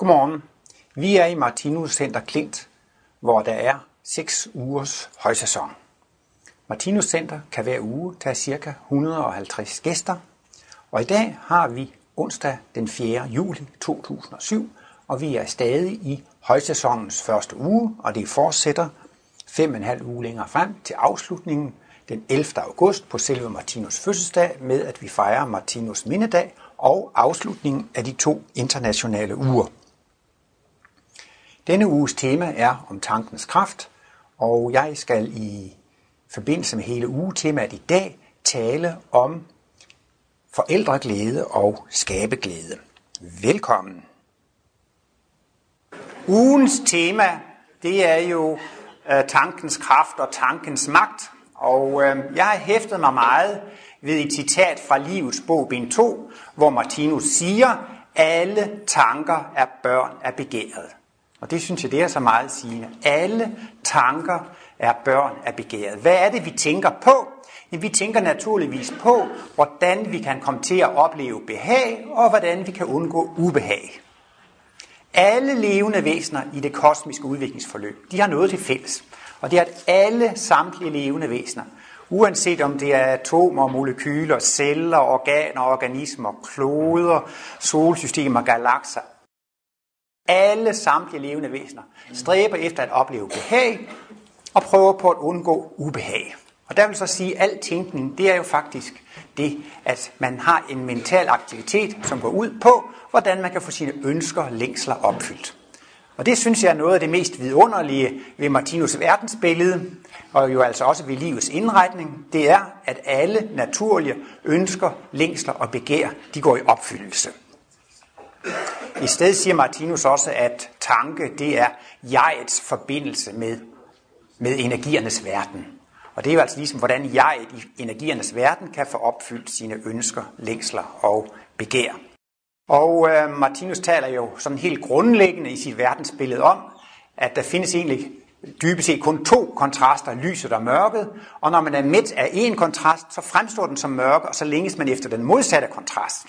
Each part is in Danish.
Godmorgen. Vi er i Martinus Center Klint, hvor der er 6 ugers højsæson. Martinus Center kan hver uge tage ca. 150 gæster, og i dag har vi onsdag den 4. juli 2007, og vi er stadig i højsæsonens første uge, og det fortsætter 5,5 uge længere frem til afslutningen den 11. august på selve Martinus fødselsdag med, at vi fejrer Martinus mindedag og afslutningen af de to internationale uger. Denne uges tema er om tankens kraft, og jeg skal i forbindelse med hele ugetemaet i dag tale om forældreglæde og skabeglæde. Velkommen. Ugens tema, det er jo øh, tankens kraft og tankens magt. Og øh, jeg har hæftet mig meget ved et citat fra Livets bog, bind 2, hvor Martinus siger, alle tanker er børn af begæret. Og det synes jeg, det er så meget sigende. Alle tanker er børn af begæret. Hvad er det, vi tænker på? vi tænker naturligvis på, hvordan vi kan komme til at opleve behag, og hvordan vi kan undgå ubehag. Alle levende væsener i det kosmiske udviklingsforløb, de har noget til fælles. Og det er, at alle samtlige levende væsener, uanset om det er atomer, molekyler, celler, organer, organismer, kloder, solsystemer, galakser, alle samtlige levende væsener stræber efter at opleve behag og prøver på at undgå ubehag. Og der vil så sige, at al tænkning, det er jo faktisk det, at man har en mental aktivitet, som går ud på, hvordan man kan få sine ønsker og længsler opfyldt. Og det synes jeg er noget af det mest vidunderlige ved Martinus verdensbillede, og jo altså også ved livets indretning, det er, at alle naturlige ønsker, længsler og begær, de går i opfyldelse. I stedet siger Martinus også, at tanke, det er jegets forbindelse med, med energiernes verden. Og det er jo altså ligesom, hvordan jeg i energiernes verden kan få opfyldt sine ønsker, længsler og begær. Og øh, Martinus taler jo sådan helt grundlæggende i sit verdensbillede om, at der findes egentlig dybest set kun to kontraster, lyset og mørket, og når man er midt af en kontrast, så fremstår den som mørke, og så længes man efter den modsatte kontrast.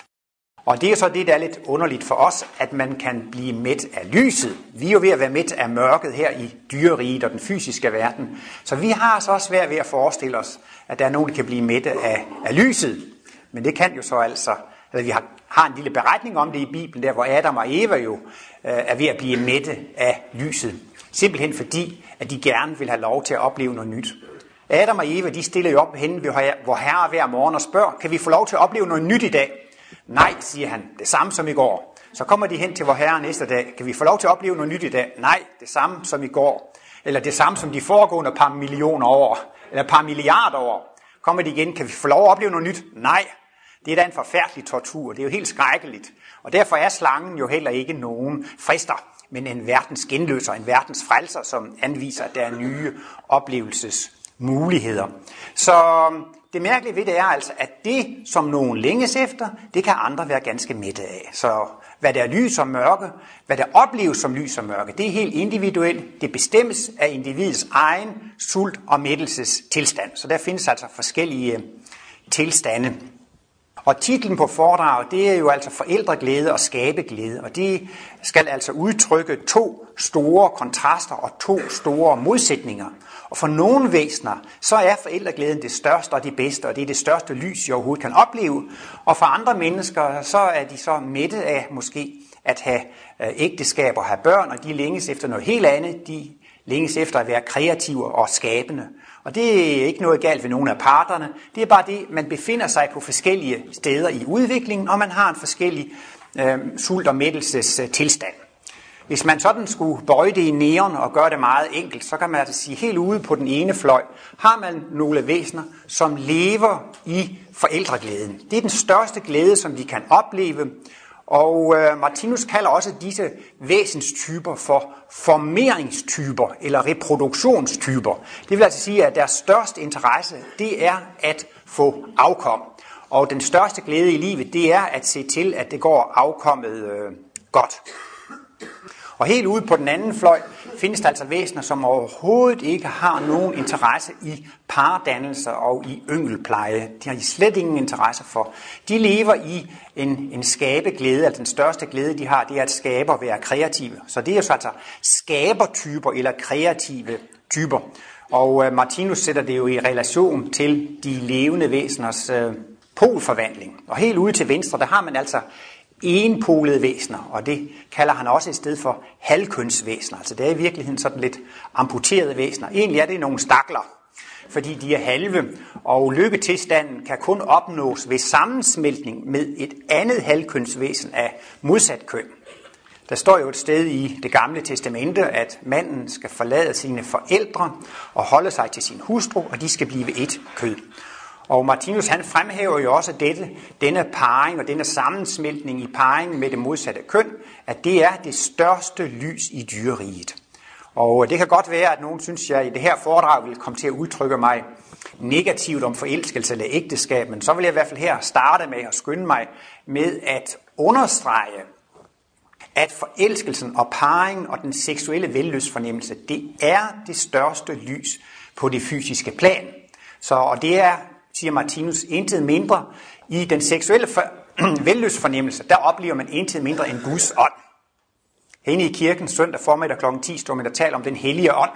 Og det er så det, der er lidt underligt for os, at man kan blive midt af lyset. Vi er jo ved at være midt af mørket her i dyreriget og den fysiske verden. Så vi har så også svært ved at forestille os, at der er nogen, der kan blive midt af, af lyset. Men det kan jo så altså, eller vi har, har en lille beretning om det i Bibelen, der hvor Adam og Eva jo øh, er ved at blive midte af lyset. Simpelthen fordi, at de gerne vil have lov til at opleve noget nyt. Adam og Eva, de stiller jo op henne hvor herre hver morgen og spørger, kan vi få lov til at opleve noget nyt i dag? Nej, siger han, det samme som i går. Så kommer de hen til vor herre næste dag. Kan vi få lov til at opleve noget nyt i dag? Nej, det samme som i går. Eller det samme som de foregående par millioner år. Eller par milliarder år. Kommer de igen, kan vi få lov at opleve noget nyt? Nej, det er da en forfærdelig tortur. Det er jo helt skrækkeligt. Og derfor er slangen jo heller ikke nogen frister, men en verdens genløser, en verdens frelser, som anviser, at der er nye muligheder. Så øhm, det mærkelige ved det er altså, at det, som nogen længes efter, det kan andre være ganske mætte af. Så hvad der er lys og mørke, hvad der opleves som lys og mørke, det er helt individuelt. Det bestemmes af individets egen sult- og mættelsestilstand. Så der findes altså forskellige øh, tilstande. Og titlen på foredraget, det er jo altså forældreglæde og skabeglæde, og det skal altså udtrykke to store kontraster og to store modsætninger. Og for nogle væsener, så er forældreglæden det største og det bedste, og det er det største lys, jeg overhovedet kan opleve. Og for andre mennesker, så er de så mætte af måske at have øh, ægteskab og have børn, og de længes efter noget helt andet. De længes efter at være kreative og skabende. Og det er ikke noget galt ved nogen af parterne. Det er bare det, man befinder sig på forskellige steder i udviklingen, og man har en forskellig øh, sult- og mættelses tilstand. Hvis man sådan skulle bøje det i næren og gøre det meget enkelt, så kan man altså sige, helt ude på den ene fløj, har man nogle væsener, som lever i forældreglæden. Det er den største glæde, som de kan opleve, og øh, Martinus kalder også disse væsenstyper for formeringstyper eller reproduktionstyper. Det vil altså sige, at deres største interesse, det er at få afkom. Og den største glæde i livet, det er at se til, at det går afkommet øh, godt. Og helt ude på den anden fløj findes der altså væsener, som overhovedet ikke har nogen interesse i pardannelser og i yngelpleje. De har de slet ingen interesse for. De lever i en, en skabeglæde, altså den største glæde, de har, det er at skabe og være kreative. Så det er jo så altså skabertyper eller kreative typer. Og øh, Martinus sætter det jo i relation til de levende væseners øh, polforvandling. Og helt ude til venstre, der har man altså enpolede væsener, og det kalder han også et sted for halvkønsvæsener. Altså det er i virkeligheden sådan lidt amputerede væsener. Egentlig er det nogle stakler, fordi de er halve, og lykketilstanden kan kun opnås ved sammensmeltning med et andet halvkønsvæsen af modsat køn. Der står jo et sted i det gamle testamente, at manden skal forlade sine forældre og holde sig til sin hustru, og de skal blive et kød. Og Martinus han fremhæver jo også dette, denne parring og denne sammensmeltning i parringen med det modsatte køn, at det er det største lys i dyreriget. Og det kan godt være, at nogen synes, at jeg i det her foredrag vil komme til at udtrykke mig negativt om forelskelse eller ægteskab, men så vil jeg i hvert fald her starte med at skynde mig med at understrege, at forelskelsen og parringen og den seksuelle vellystfornemmelse, det er det største lys på det fysiske plan. Så, og det er siger Martinus, intet mindre. I den seksuelle for, velløsfornemmelse, der oplever man intet mindre end Guds ånd. Hende i kirken søndag formiddag kl. 10 står man og taler om den hellige ånd,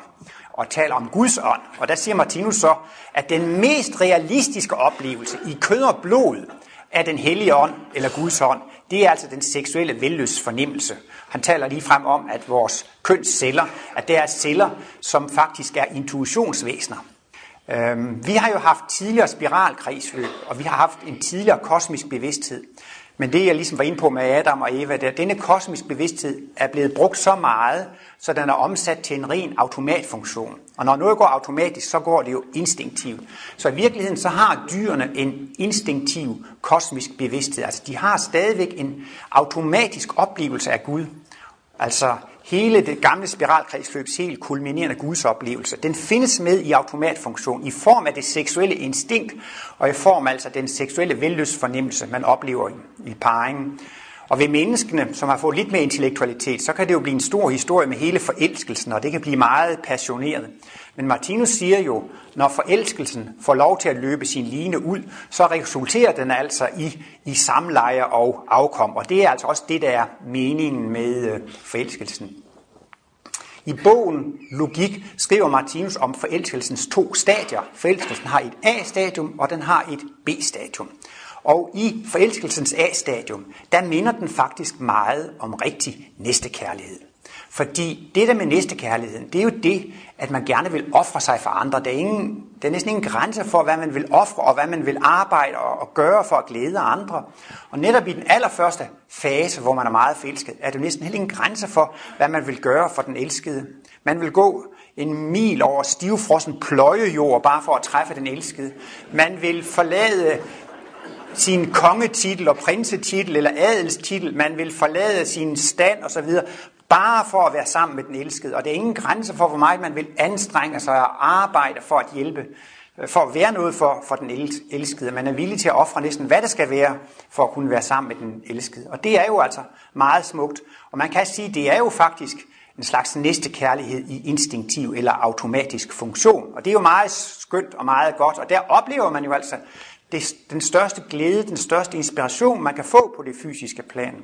og taler om Guds ånd. Og der siger Martinus så, at den mest realistiske oplevelse i kød og blod af den hellige ånd, eller Guds ånd, det er altså den seksuelle velløsfornemmelse. Han taler lige frem om, at vores kønsceller, at det er celler, som faktisk er intuitionsvæsener. Øhm, vi har jo haft tidligere spiralkredsløb, og vi har haft en tidligere kosmisk bevidsthed. Men det, jeg ligesom var inde på med Adam og Eva, det er, at denne kosmisk bevidsthed er blevet brugt så meget, så den er omsat til en ren automatfunktion. Og når noget går automatisk, så går det jo instinktivt. Så i virkeligheden så har dyrene en instinktiv kosmisk bevidsthed. Altså de har stadigvæk en automatisk oplevelse af Gud. Altså hele det gamle spiralkredsløbs helt kulminerende gudsoplevelse, den findes med i automatfunktion i form af det seksuelle instinkt, og i form altså den seksuelle vellystfornemmelse, man oplever i, i parringen. Og ved menneskene, som har fået lidt mere intellektualitet, så kan det jo blive en stor historie med hele forelskelsen, og det kan blive meget passioneret. Men Martinus siger jo, når forelskelsen får lov til at løbe sin line ud, så resulterer den altså i, i samleje og afkom. Og det er altså også det, der er meningen med øh, forelskelsen. I bogen Logik skriver Martinus om forelskelsens to stadier. Forelskelsen har et A-stadium, og den har et B-stadium. Og i forelskelsens A-stadium, der minder den faktisk meget om rigtig næstekærlighed. Fordi det der med næstekærligheden, det er jo det, at man gerne vil ofre sig for andre. Der er, ingen, der er næsten ingen grænse for, hvad man vil ofre, og hvad man vil arbejde og og gøre for at glæde andre. Og netop i den allerførste fase, hvor man er meget forelsket, er det næsten heller ingen grænse for, hvad man vil gøre for den elskede. Man vil gå en mil over stivfrossen pløjejord, bare for at træffe den elskede. Man vil forlade sin kongetitel og prinsetitel eller adelstitel, man vil forlade sin stand osv., bare for at være sammen med den elskede. Og det er ingen grænse for, hvor meget man vil anstrenge sig og arbejde for at hjælpe, øh, for at være noget for, for den elskede. Man er villig til at ofre næsten, hvad det skal være, for at kunne være sammen med den elskede. Og det er jo altså meget smukt. Og man kan sige, det er jo faktisk en slags næste kærlighed i instinktiv eller automatisk funktion. Og det er jo meget skønt og meget godt. Og der oplever man jo altså det, den største glæde, den største inspiration, man kan få på det fysiske plan.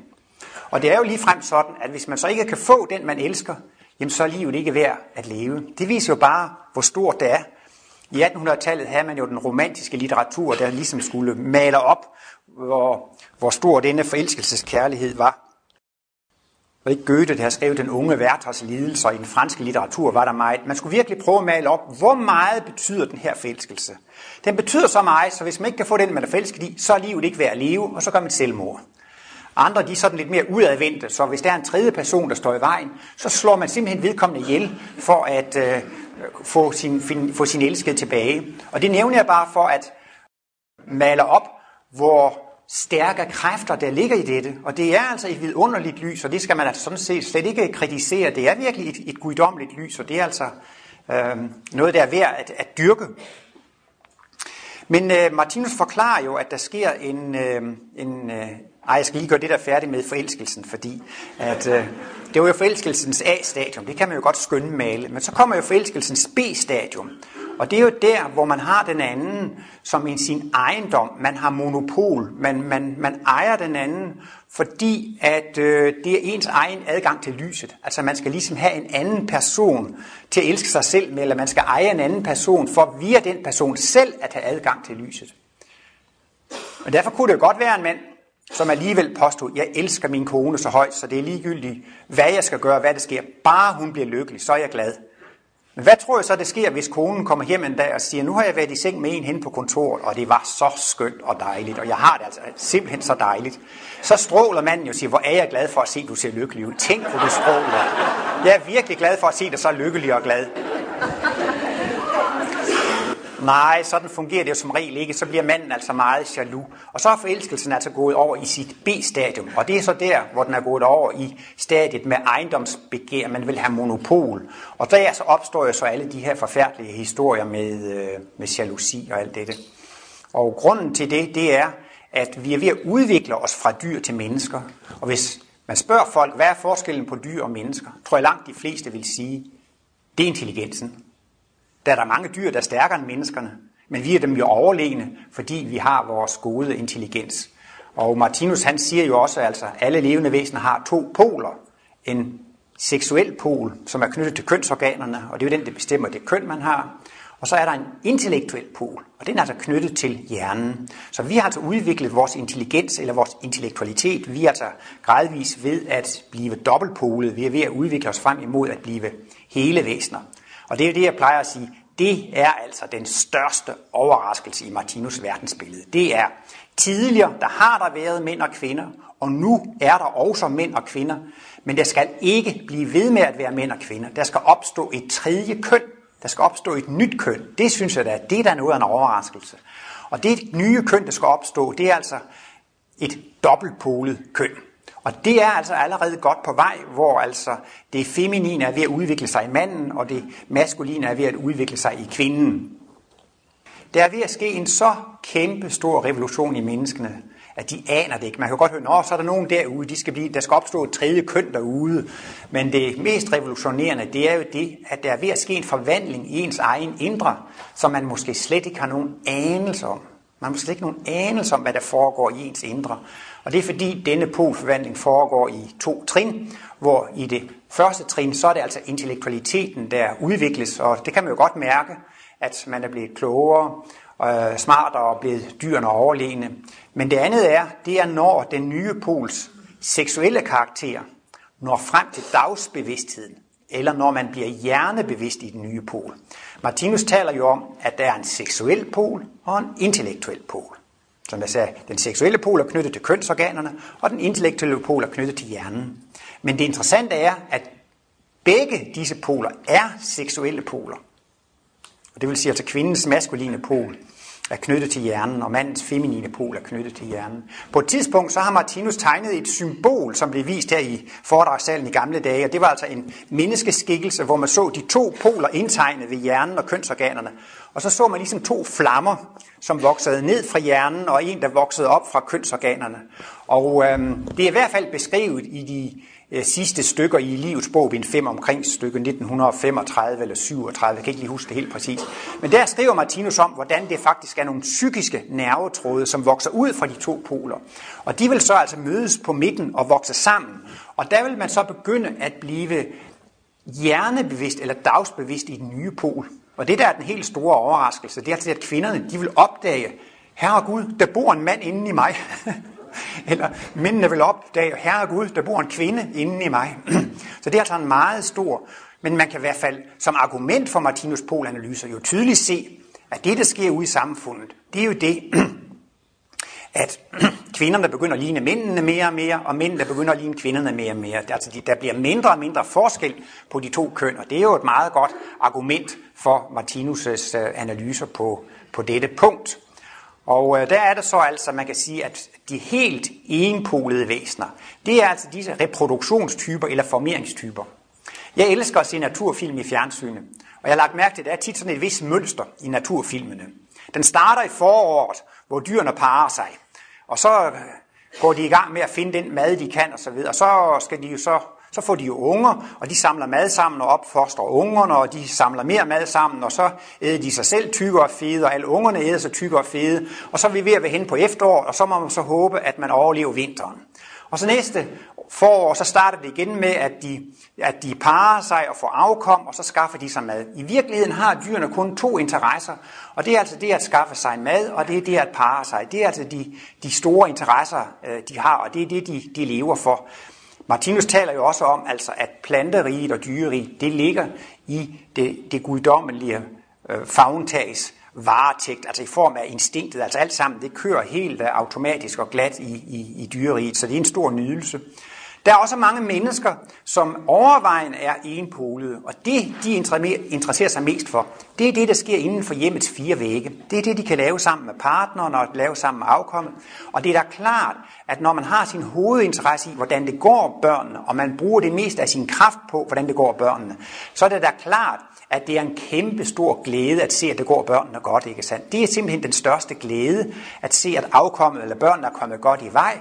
Og det er jo lige frem sådan, at hvis man så ikke kan få den, man elsker, jamen så er livet ikke værd at leve. Det viser jo bare, hvor stort det er. I 1800-tallet havde man jo den romantiske litteratur, der ligesom skulle male op, hvor, hvor stor denne forelskelseskærlighed var. Og ikke Goethe, der skrev den unge Werthers lidelser i den franske litteratur, var der meget. Man skulle virkelig prøve at male op, hvor meget betyder den her forelskelse. Den betyder så meget, så hvis man ikke kan få den, man er forelsket i, så er livet ikke værd at leve, og så gør man selvmord. Andre de er sådan lidt mere udadvendte, så hvis der er en tredje person, der står i vejen, så slår man simpelthen vedkommende ihjel for at øh, få, sin, fin, få sin elskede tilbage. Og det nævner jeg bare for at male op, hvor stærke kræfter, der ligger i dette. Og det er altså et vidunderligt lys, og det skal man altså sådan set slet ikke kritisere. Det er virkelig et, et guddommeligt lys, og det er altså øh, noget, der er værd at, at dyrke. Men øh, Martinus forklarer jo, at der sker en, øh, en, øh, ej, jeg skal lige gøre det der færdigt med forelskelsen, fordi at, øh, det var jo forelskelsens A-stadium, det kan man jo godt skønne male, men så kommer jo forelskelsens B-stadium, og det er jo der, hvor man har den anden som en sin ejendom. Man har monopol. Man, man, man ejer den anden, fordi at øh, det er ens egen adgang til lyset. Altså man skal ligesom have en anden person til at elske sig selv med, eller man skal eje en anden person for via den person selv at have adgang til lyset. Og derfor kunne det jo godt være en mand, som alligevel påstod, jeg elsker min kone så højt, så det er ligegyldigt, hvad jeg skal gøre, hvad det sker. Bare hun bliver lykkelig, så er jeg glad. Men hvad tror jeg så, det sker, hvis konen kommer hjem en dag og siger, nu har jeg været i seng med en hen på kontoret, og det var så skønt og dejligt, og jeg har det altså simpelthen så dejligt. Så stråler manden jo og siger, hvor er jeg glad for at se, at du ser lykkelig ud. Tænk, hvor du stråler. Jeg er virkelig glad for at se dig så lykkelig og glad. Nej, sådan fungerer det jo som regel ikke. Så bliver manden altså meget jaloux. Og så er forelskelsen altså gået over i sit B-stadium. Og det er så der, hvor den er gået over i stadiet med ejendomsbegær. Man vil have monopol. Og der så opstår jo så alle de her forfærdelige historier med, øh, med jalousi og alt dette. Og grunden til det, det er, at vi er ved at udvikle os fra dyr til mennesker. Og hvis man spørger folk, hvad er forskellen på dyr og mennesker, tror jeg langt de fleste vil sige, det er intelligensen. Der er der mange dyr, der er stærkere end menneskerne, men vi er dem jo overlegne, fordi vi har vores gode intelligens. Og Martinus han siger jo også, at altså, alle levende væsener har to poler. En seksuel pol, som er knyttet til kønsorganerne, og det er jo den, der bestemmer det køn, man har. Og så er der en intellektuel pol, og den er altså knyttet til hjernen. Så vi har altså udviklet vores intelligens eller vores intellektualitet. Vi er altså gradvist ved at blive dobbeltpolet. Vi er ved at udvikle os frem imod at blive hele væsener. Og det er det, jeg plejer at sige. Det er altså den største overraskelse i Martinus verdensbillede. Det er tidligere, der har der været mænd og kvinder, og nu er der også mænd og kvinder. Men der skal ikke blive ved med at være mænd og kvinder. Der skal opstå et tredje køn. Der skal opstå et nyt køn. Det synes jeg da, det er da noget af en overraskelse. Og det nye køn, der skal opstå, det er altså et dobbeltpolet køn. Og det er altså allerede godt på vej, hvor altså det feminine er ved at udvikle sig i manden, og det maskuline er ved at udvikle sig i kvinden. Der er ved at ske en så kæmpe stor revolution i menneskene, at de aner det ikke. Man kan godt høre, at så er der nogen derude, de skal blive, der skal opstå et tredje køn derude. Men det mest revolutionerende, det er jo det, at der er ved at ske en forvandling i ens egen indre, som man måske slet ikke har nogen anelse om. Man har slet ikke nogen anelse om, hvad der foregår i ens indre. Og det er fordi denne polforvandling foregår i to trin, hvor i det første trin, så er det altså intellektualiteten, der udvikles, og det kan man jo godt mærke, at man er blevet klogere, øh, smartere og blevet dyrene overlegne. Men det andet er, det er når den nye pols seksuelle karakter når frem til dagsbevidstheden, eller når man bliver hjernebevidst i den nye pol. Martinus taler jo om, at der er en seksuel pol og en intellektuel pol. Som jeg sagde, den seksuelle pol er knyttet til kønsorganerne, og den intellektuelle pol er knyttet til hjernen. Men det interessante er, at begge disse poler er seksuelle poler. Og det vil sige, at altså kvindens maskuline pol er knyttet til hjernen, og mandens feminine pol er knyttet til hjernen. På et tidspunkt så har Martinus tegnet et symbol, som blev vist her i foredragssalen i gamle dage, og det var altså en menneskeskikkelse, hvor man så de to poler indtegnet ved hjernen og kønsorganerne. Og så så man ligesom to flammer, som voksede ned fra hjernen, og en, der voksede op fra kønsorganerne. Og øhm, det er i hvert fald beskrevet i de Øh, sidste stykker i livets bog, bind 5, omkring stykke 1935 eller 37, jeg kan ikke lige huske det helt præcist. Men der skriver Martinus om, hvordan det faktisk er nogle psykiske nervetråde, som vokser ud fra de to poler. Og de vil så altså mødes på midten og vokse sammen. Og der vil man så begynde at blive hjernebevidst eller dagsbevidst i den nye pol. Og det der er den helt store overraskelse, det er altså, at kvinderne de vil opdage, herre Gud, der bor en mand inde i mig. Eller mændene vil opdage, herre Gud, der bor en kvinde inde i mig. Så det er altså en meget stor, men man kan i hvert fald som argument for Martinus Pol-analyser jo tydeligt se, at det, der sker ude i samfundet, det er jo det, at kvinderne begynder at ligne mændene mere og mere, og mændene begynder at ligne kvinderne mere og mere. Altså, der bliver mindre og mindre forskel på de to køn, og det er jo et meget godt argument for Martinus' øh, analyser på, på dette punkt. Og øh, der er det så altså, man kan sige, at de helt enpolede væsener, det er altså disse reproduktionstyper eller formeringstyper. Jeg elsker at se naturfilm i fjernsynet, og jeg har lagt mærke til, at der er tit sådan et vis mønster i naturfilmene. Den starter i foråret, hvor dyrene parer sig, og så øh, går de i gang med at finde den mad, de kan osv., og så skal de jo så så får de jo unger, og de samler mad sammen og opfostrer ungerne, og de samler mere mad sammen, og så æder de sig selv tykke og fede, og alle ungerne æder sig tykke og fede. Og så er vi ved at være hen på efterår, og så må man så håbe, at man overlever vinteren. Og så næste forår, så starter det igen med, at de, at de parer sig og får afkom, og så skaffer de sig mad. I virkeligheden har dyrene kun to interesser, og det er altså det at skaffe sig mad, og det er det at parre sig. Det er altså de, de store interesser, øh, de har, og det er det, de, de lever for. Martinus taler jo også om, altså, at planteriget og dyreriget, det ligger i det, det guddommelige øh, fagentags varetægt, altså i form af instinktet, altså alt sammen, det kører helt øh, automatisk og glat i, i, i dyreriget, så det er en stor nydelse. Der er også mange mennesker, som overvejen er enpolede, og det, de interesserer sig mest for, det er det, der sker inden for hjemmets fire vægge. Det er det, de kan lave sammen med partneren og lave sammen med afkommet. Og det er da klart, at når man har sin hovedinteresse i, hvordan det går børnene, og man bruger det mest af sin kraft på, hvordan det går børnene, så er det da klart, at det er en kæmpe stor glæde at se, at det går børnene godt, ikke sandt? Det er simpelthen den største glæde, at se, at afkommet eller børnene er kommet godt i vej,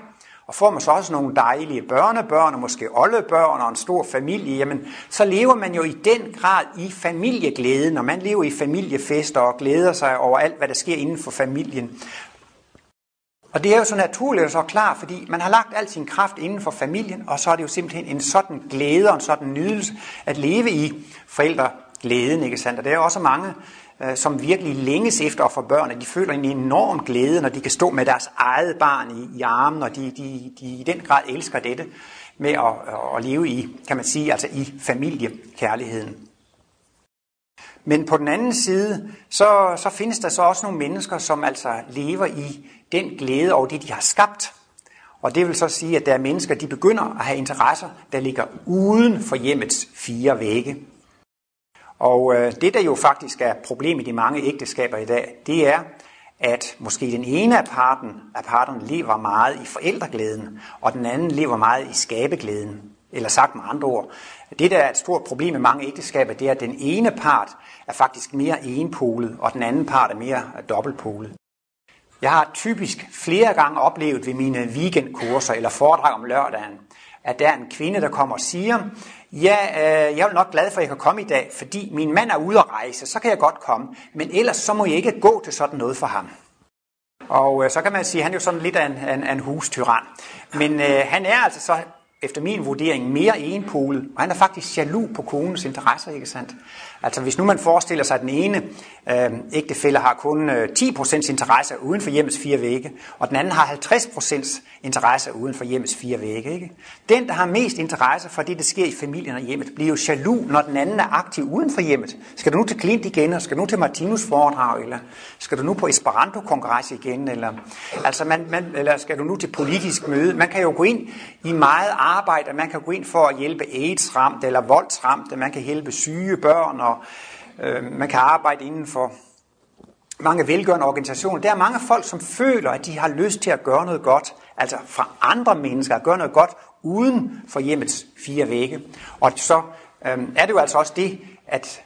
og får man så også nogle dejlige børnebørn, og måske oldebørn og en stor familie, jamen, så lever man jo i den grad i familieglæde, når man lever i familiefester og glæder sig over alt, hvad der sker inden for familien. Og det er jo så naturligt og så klar, fordi man har lagt al sin kraft inden for familien, og så er det jo simpelthen en sådan glæde og en sådan nydelse at leve i forældreglæden, ikke sandt? Og det er også mange, Øh, som virkelig længes efter at få børn, de føler en enorm glæde, når de kan stå med deres eget barn i, i armen, og de, de, de i den grad elsker dette med at, at leve i, kan man sige, altså i familiekærligheden. Men på den anden side, så, så findes der så også nogle mennesker, som altså lever i den glæde over det, de har skabt. Og det vil så sige, at der er mennesker, de begynder at have interesser, der ligger uden for hjemmets fire vægge. Og øh, det, der jo faktisk er problemet i mange ægteskaber i dag, det er, at måske den ene af parten af parterne lever meget i forældreglæden, og den anden lever meget i skabeglæden. Eller sagt med andre ord, det der er et stort problem i mange ægteskaber, det er, at den ene part er faktisk mere enpolet, og den anden part er mere dobbeltpolet. Jeg har typisk flere gange oplevet ved mine weekendkurser eller foredrag om lørdagen, at der er en kvinde, der kommer og siger, ja, øh, jeg er nok glad for, at jeg kan komme i dag, fordi min mand er ude at rejse, så kan jeg godt komme, men ellers så må jeg ikke gå til sådan noget for ham. Og øh, så kan man sige, at han er jo sådan lidt af en, en, en hustyran. Men øh, han er altså så efter min vurdering mere enpolet, og han er faktisk jaloux på konens interesser, ikke sandt? Altså hvis nu man forestiller sig, at den ene øh, ægtefælde har kun øh, 10% interesse uden for hjemmets fire vægge, og den anden har 50% interesse uden for hjemmets fire vægge. Ikke? Den, der har mest interesse for det, der sker i familien og hjemmet, bliver jo jaloux, når den anden er aktiv uden for hjemmet. Skal du nu til Klint igen, og skal du nu til Martinus foredrag, eller skal du nu på Esperanto-kongress igen, eller, altså man, man, eller skal du nu til politisk møde? Man kan jo gå ind i meget arbejde, man kan gå ind for at hjælpe AIDS-ramte eller voldsramte, man kan hjælpe syge børn og og øh, man kan arbejde inden for mange velgørende organisationer. Der er mange folk, som føler, at de har lyst til at gøre noget godt, altså fra andre mennesker, at gøre noget godt uden for hjemmets fire vægge. Og så øh, er det jo altså også det, at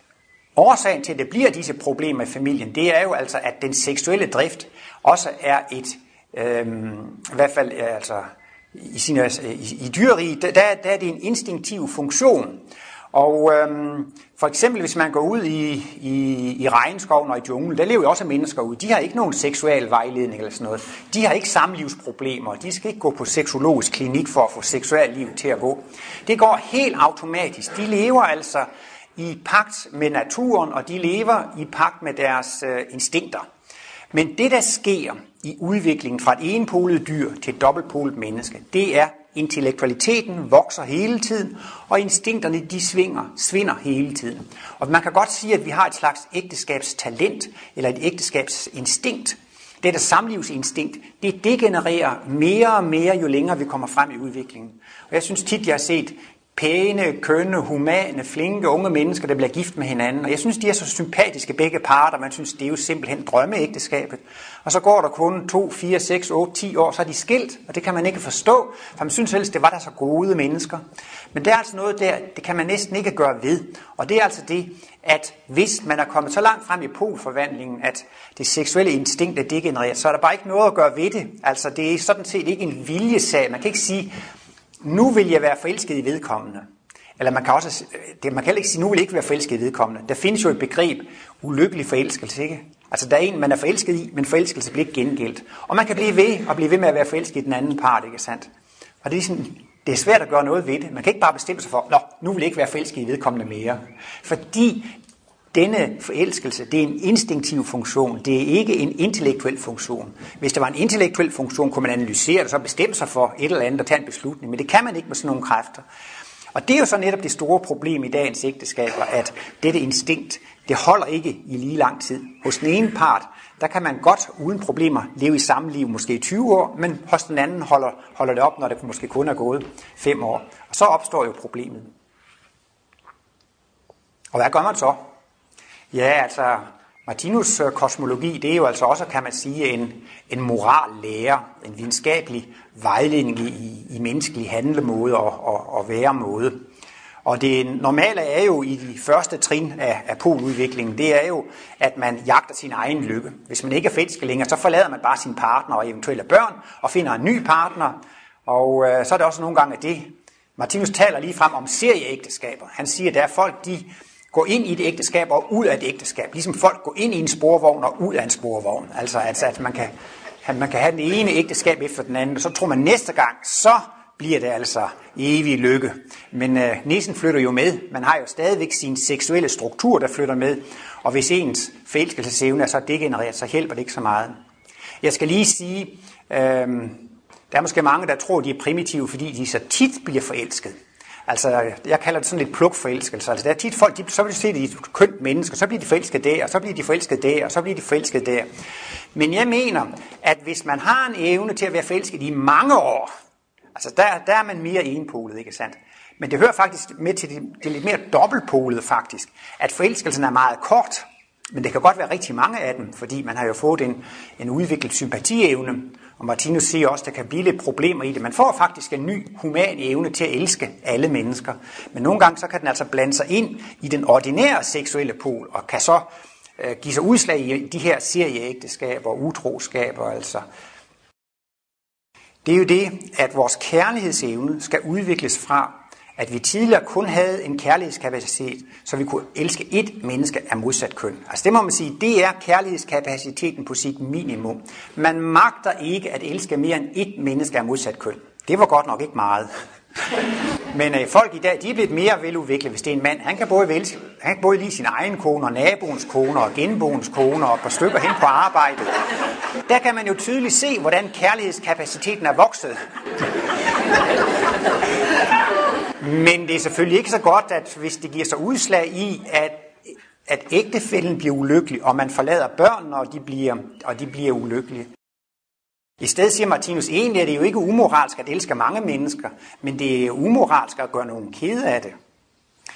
årsagen til, at det bliver disse problemer i familien, det er jo altså, at den seksuelle drift også er et, øh, i hvert fald øh, altså, i, sine, øh, i, i dyreriget, der, der er det en instinktiv funktion. Og øhm, for eksempel, hvis man går ud i, i, i regnskoven og i junglen, der lever jo også mennesker ud. De har ikke nogen seksuel vejledning eller sådan noget. De har ikke samlivsproblemer. De skal ikke gå på seksologisk klinik for at få seksuelt liv til at gå. Det går helt automatisk. De lever altså i pagt med naturen, og de lever i pagt med deres øh, instinkter. Men det, der sker i udviklingen fra et enpolet dyr til et dobbeltpolet menneske, det er Intellektualiteten vokser hele tiden, og instinkterne de svinger, svinder hele tiden. Og man kan godt sige, at vi har et slags ægteskabstalent, eller et ægteskabsinstinkt. Dette samlivsinstinkt, det degenererer mere og mere, jo længere vi kommer frem i udviklingen. Og jeg synes tit, jeg har set pæne, kønne, humane, flinke unge mennesker, der bliver gift med hinanden. Og jeg synes, de er så sympatiske begge parter. Man synes, det er jo simpelthen drømmeægteskabet. Og så går der kun 2, 4, 6, 8, 10 år, så er de skilt, og det kan man ikke forstå, for man synes helst, det var der så gode mennesker. Men det er altså noget der, det kan man næsten ikke gøre ved. Og det er altså det, at hvis man er kommet så langt frem i polforvandlingen, at det seksuelle instinkt er degenereret, så er der bare ikke noget at gøre ved det. Altså det er sådan set ikke en viljesag. Man kan ikke sige, nu vil jeg være forelsket i vedkommende. Eller man kan også, øh, det, man kan heller ikke sige, nu vil ikke være forelsket i vedkommende. Der findes jo et begreb, ulykkelig forelskelse, ikke? Altså der er en, man er forelsket i, men forelskelse bliver ikke gengældt. Og man kan blive ved og blive ved med at være forelsket i den anden part, ikke sandt? Og det er, sådan, det er svært at gøre noget ved det. Man kan ikke bare bestemme sig for, nå, nu vil jeg ikke være forelsket i vedkommende mere. Fordi denne forelskelse, det er en instinktiv funktion, det er ikke en intellektuel funktion. Hvis det var en intellektuel funktion, kunne man analysere det, og så bestemme sig for et eller andet og tage en beslutning, men det kan man ikke med sådan nogle kræfter. Og det er jo så netop det store problem i dagens ægteskaber, at dette instinkt, det holder ikke i lige lang tid. Hos den ene part, der kan man godt uden problemer leve i samme liv, måske i 20 år, men hos den anden holder, holder det op, når det måske kun er gået 5 år. Og så opstår jo problemet. Og hvad gør man så? Ja, altså, Martinus øh, kosmologi, det er jo altså også, kan man sige, en, en morallære, en videnskabelig vejledning i, i menneskelig handlemåde og, og, og væremåde. Og det normale er jo i de første trin af, af poludviklingen, det er jo, at man jagter sin egen lykke. Hvis man ikke er forelsket længere, så forlader man bare sin partner og eventuelle børn og finder en ny partner. Og øh, så er det også nogle gange det. Martinus taler lige frem om serieægteskaber. Han siger, at der er folk, de gå ind i et ægteskab og ud af et ægteskab. Ligesom folk går ind i en sporvogn og ud af en sporvogn. Altså, altså at man kan, at man kan have den ene ægteskab efter den anden, og så tror man næste gang, så bliver det altså evig lykke. Men øh, næsen flytter jo med. Man har jo stadigvæk sin seksuelle struktur, der flytter med. Og hvis ens forelskelsesevne er så degenereret, så hjælper det ikke så meget. Jeg skal lige sige, øh, der er måske mange, der tror, de er primitive, fordi de så tit bliver forelsket. Altså, jeg kalder det sådan lidt plukforelskelse. Altså, der er tit folk, de, så vil de se, at de er et kønt menneske, så bliver de forelsket der, og så bliver de forelsket der, og så bliver de forelsket der. Men jeg mener, at hvis man har en evne til at være forelsket i mange år, altså der, der er man mere enpolet, ikke sandt? Men det hører faktisk med til det, det lidt mere dobbeltpolede faktisk, at forelskelsen er meget kort, men det kan godt være rigtig mange af dem, fordi man har jo fået en, en udviklet sympatievne, og Martinus siger også, at der kan blive lidt problemer i det. Man får faktisk en ny human evne til at elske alle mennesker. Men nogle gange så kan den altså blande sig ind i den ordinære seksuelle pol, og kan så øh, give sig udslag i de her serieægteskaber og utroskaber. Altså. Det er jo det, at vores kærlighedsevne skal udvikles fra, at vi tidligere kun havde en kærlighedskapacitet, så vi kunne elske et menneske af modsat køn. Altså det må man sige, det er kærlighedskapaciteten på sit minimum. Man magter ikke at elske mere end et menneske af modsat køn. Det var godt nok ikke meget. Men øh, folk i dag, de er blevet mere veludviklet, hvis det er en mand. Han kan både, vælge, han kan både lide sin egen kone, og naboens kone, og genboens kone, og et par stykker hen på arbejdet. Der kan man jo tydeligt se, hvordan kærlighedskapaciteten er vokset. Men det er selvfølgelig ikke så godt, at hvis det giver sig udslag i, at, at ægtefælden bliver ulykkelig, og man forlader børnene, og de bliver, og de bliver ulykkelige. I stedet siger Martinus, egentlig er det jo ikke umoralsk at elske mange mennesker, men det er umoralsk at gøre nogen kede af det.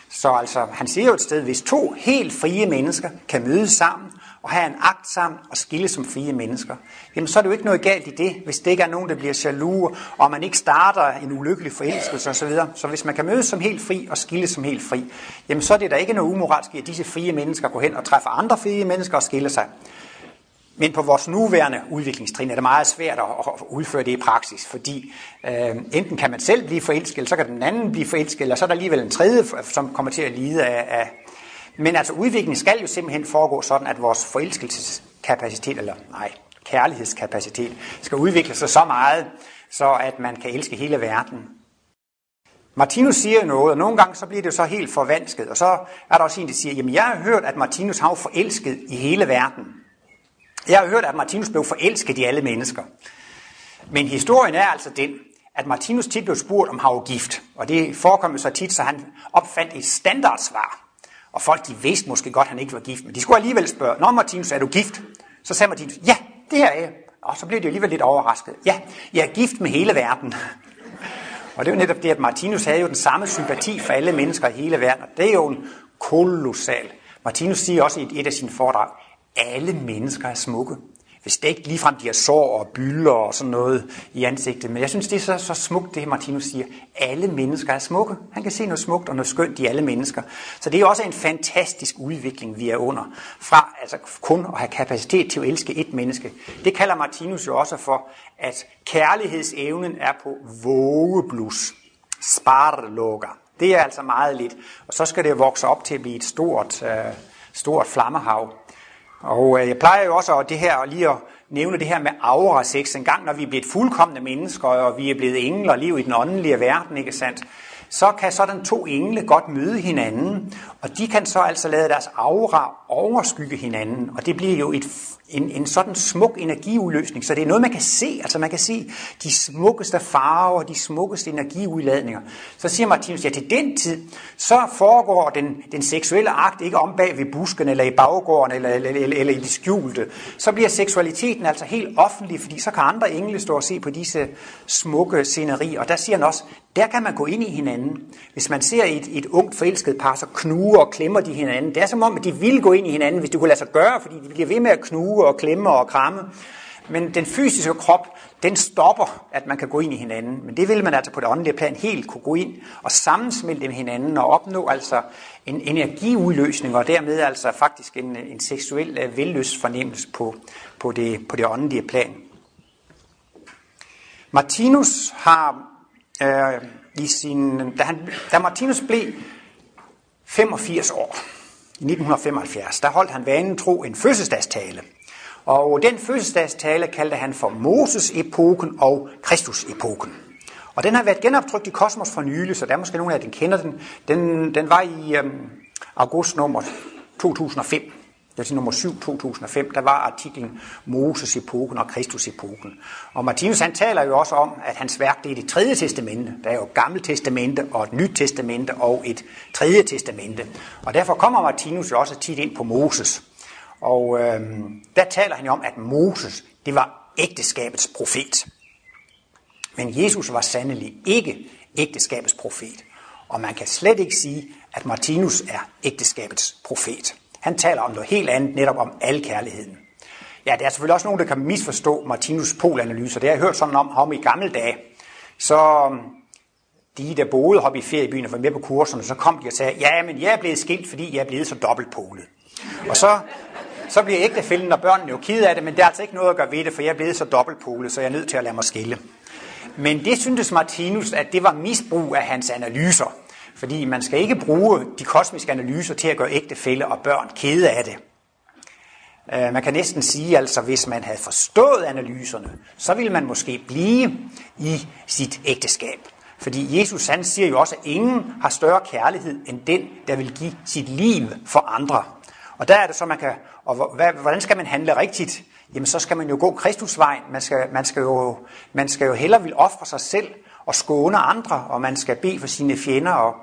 Så altså, han siger jo et sted, hvis to helt frie mennesker kan mødes sammen og have en akt sammen og skille som frie mennesker, jamen så er det jo ikke noget galt i det, hvis det ikke er nogen, der bliver jaloux, og man ikke starter en ulykkelig forelskelse osv. Så hvis man kan mødes som helt fri og skille som helt fri, jamen så er det da ikke noget umoralsk i, at disse frie mennesker går hen og træffer andre frie mennesker og skiller sig. Men på vores nuværende udviklingstrin er det meget svært at udføre det i praksis, fordi øh, enten kan man selv blive forelsket, eller så kan den anden blive forelsket, eller så er der alligevel en tredje, som kommer til at lide af, af men altså udviklingen skal jo simpelthen foregå sådan, at vores forelskelseskapacitet, eller nej, kærlighedskapacitet, skal udvikle sig så meget, så at man kan elske hele verden. Martinus siger noget, og nogle gange så bliver det så helt forvansket, og så er der også en, der siger, jamen jeg har hørt, at Martinus har forelsket i hele verden. Jeg har hørt, at Martinus blev forelsket i alle mennesker. Men historien er altså den, at Martinus tit blev spurgt, om havgift, gift. Og det forekom så tit, så han opfandt et standardsvar. Og folk de vidste måske godt, at han ikke var gift, men de skulle alligevel spørge, Nå Martinus, er du gift? Så sagde Martinus, ja, det er jeg. Og så blev de alligevel lidt overrasket. Ja, jeg er gift med hele verden. Og det er jo netop det, at Martinus havde jo den samme sympati for alle mennesker i hele verden. Og det er jo en kolossal. Martinus siger også i et af sine foredrag, alle mennesker er smukke hvis det ikke ligefrem de har sår og bylder og sådan noget i ansigtet. Men jeg synes, det er så, så smukt, det Martinus siger. Alle mennesker er smukke. Han kan se noget smukt og noget skønt i alle mennesker. Så det er også en fantastisk udvikling, vi er under. Fra altså kun at have kapacitet til at elske et menneske. Det kalder Martinus jo også for, at kærlighedsevnen er på vågeblus. Sparlukker. Det er altså meget lidt. Og så skal det vokse op til at blive et stort, øh, stort flammehav. Og øh, jeg plejer jo også at det her lige at nævne det her med aura sex. En gang, når vi er blevet fuldkommende mennesker, og vi er blevet engle og liv i den åndelige verden, ikke sandt? så kan sådan to engle godt møde hinanden, og de kan så altså lade deres aura overskygge hinanden, og det bliver jo et, en, en sådan smuk energiudløsning, så det er noget, man kan se, altså man kan se de smukkeste farver, de smukkeste energiudladninger. Så siger Martinus, ja til den tid, så foregår den, den seksuelle akt ikke om bag ved busken, eller i baggården, eller, eller, eller, eller i det skjulte. Så bliver seksualiteten altså helt offentlig, fordi så kan andre engle stå og se på disse smukke scenerier, og der siger han også, der kan man gå ind i hinanden. Hvis man ser et, et ungt forelsket par, så knuger og klemmer de hinanden. Det er som om, at de vil gå ind i hinanden, hvis du kunne lade sig gøre, fordi de bliver ved med at knuge og klemme og kramme. Men den fysiske krop, den stopper, at man kan gå ind i hinanden. Men det vil man altså på det åndelige plan helt kunne gå ind og sammensmelte med hinanden og opnå altså en energiudløsning, og dermed altså faktisk en, en seksuel øh, velløs fornemmelse på, på, det, på det åndelige plan. Martinus har øh, i sin, da, han, da Martinus blev 85 år, i 1975, der holdt han vanen tro en fødselsdagstale. Og den fødselsdagstale kaldte han for Moses-epoken og Kristus-epoken. Og den har været genoptrykt i Kosmos for nylig, så der er måske nogen af jer, der kender den. Den, den var i øhm, august nummer 2005 det er nummer 7, 2005, der var artiklen Moses-epoken og Kristus-epoken. Og Martinus han taler jo også om, at hans værk det er det tredje testamente. Der er jo et gammelt testamente og et nyt testamente og et tredje testamente. Og derfor kommer Martinus jo også tit ind på Moses. Og øh, der taler han jo om, at Moses, det var ægteskabets profet. Men Jesus var sandelig ikke ægteskabets profet. Og man kan slet ikke sige, at Martinus er ægteskabets profet. Han taler om noget helt andet, netop om al kærligheden. Ja, der er selvfølgelig også nogen, der kan misforstå Martinus polanalyser. Det har jeg hørt sådan om ham i gamle dage. Så øhm, de, der boede oppe i feriebyen og var med på kurserne, så kom de og sagde, ja, men jeg er blevet skilt, fordi jeg er blevet så dobbeltpolet. Og så, så bliver ægtefælden og børnene jo ked af det, men der er altså ikke noget at gøre ved det, for jeg er blevet så dobbeltpolet, så jeg er nødt til at lade mig skille. Men det syntes Martinus, at det var misbrug af hans analyser. Fordi man skal ikke bruge de kosmiske analyser til at gøre ægtefælde og børn kede af det. Øh, man kan næsten sige, altså hvis man havde forstået analyserne, så ville man måske blive i sit ægteskab. Fordi Jesus han siger jo også, at ingen har større kærlighed end den, der vil give sit liv for andre. Og der er det så, man kan, og hvordan skal man handle rigtigt? Jamen så skal man jo gå Kristusvejen. Man skal, man skal, jo, man skal jo hellere vil ofre sig selv og skåne andre, og man skal bede for sine fjender og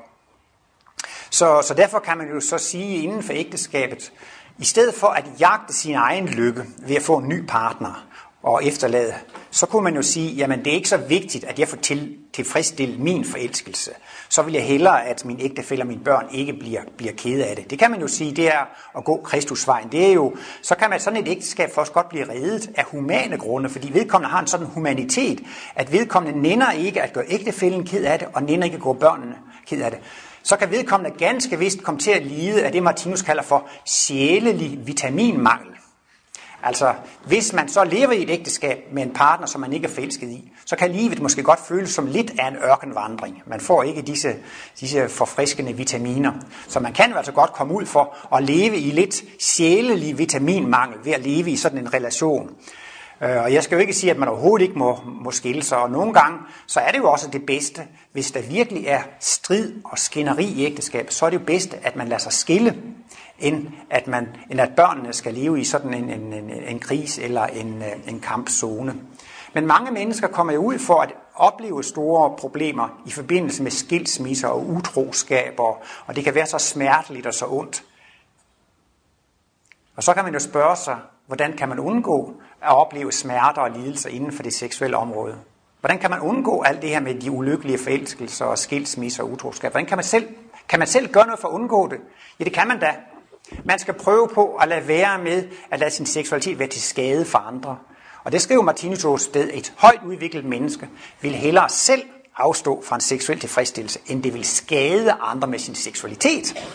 så, så derfor kan man jo så sige inden for ægteskabet, i stedet for at jagte sin egen lykke ved at få en ny partner og efterlade, så kunne man jo sige, jamen det er ikke så vigtigt, at jeg får til, tilfredsstillet min forelskelse. Så vil jeg hellere, at min ægtefælle og mine børn ikke bliver, bliver kede af det. Det kan man jo sige, det er at gå Kristusvejen. Det er jo, så kan man sådan et ægteskab først godt blive reddet af humane grunde, fordi vedkommende har en sådan humanitet, at vedkommende nænder ikke at gøre ægtefælden ked af det, og nænder ikke at gå børnene ked af det så kan vedkommende ganske vist komme til at lide af det, Martinus kalder for sjælelig vitaminmangel. Altså, hvis man så lever i et ægteskab med en partner, som man ikke er forelsket i, så kan livet måske godt føles som lidt af en ørkenvandring. Man får ikke disse, disse forfriskende vitaminer. Så man kan jo altså godt komme ud for at leve i lidt sjælelig vitaminmangel ved at leve i sådan en relation. Øh, og jeg skal jo ikke sige, at man overhovedet ikke må, må skille sig, og nogle gange, så er det jo også det bedste, hvis der virkelig er strid og skænderi i ægteskab, så er det jo bedst, at man lader sig skille, end at, man, end at børnene skal leve i sådan en, en, en, en kris eller en, øh, en kampzone. Men mange mennesker kommer jo ud for at opleve store problemer i forbindelse med skilsmisser og utroskaber, og det kan være så smerteligt og så ondt. Og så kan man jo spørge sig, hvordan kan man undgå at opleve smerter og lidelser inden for det seksuelle område? Hvordan kan man undgå alt det her med de ulykkelige forelskelser og skilsmisser og utroskab? Hvordan kan man selv, kan man selv gøre noget for at undgå det? Ja, det kan man da. Man skal prøve på at lade være med at lade sin seksualitet være til skade for andre. Og det skriver Martinus sted, et højt udviklet menneske vil hellere selv afstå fra en seksuel tilfredsstillelse, end det vil skade andre med sin seksualitet.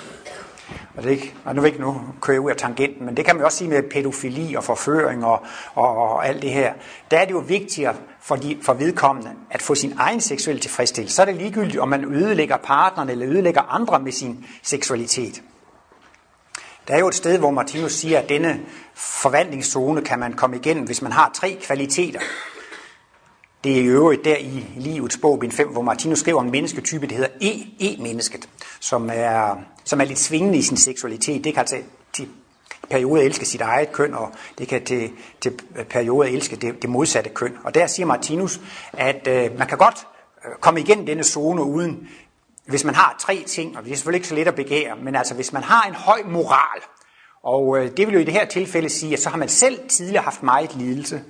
Og, det ikke, og nu vil ikke nu køre ud af tangenten, men det kan man også sige med pædofili og forføring og, og, og alt det her. Der er det jo vigtigere for, de, for vedkommende at få sin egen seksuelle tilfredsstillelse, så er det ligegyldigt, om man ødelægger partneren eller ødelægger andre med sin seksualitet. Der er jo et sted, hvor Martinus siger, at denne forvandlingszone kan man komme igennem, hvis man har tre kvaliteter. Det er i øvrigt der i livets bog, bind 5, hvor Martinus skriver om en mennesketype, det hedder E, E-mennesket, som er, som er lidt svingende i sin seksualitet. Det kan altså til perioder elske sit eget køn, og det kan til, til perioder elske det, det modsatte køn. Og der siger Martinus, at øh, man kan godt øh, komme igennem denne zone uden, hvis man har tre ting, og det er selvfølgelig ikke så let at begære, men altså hvis man har en høj moral, og øh, det vil jo i det her tilfælde sige, at så har man selv tidligere haft meget lidelse.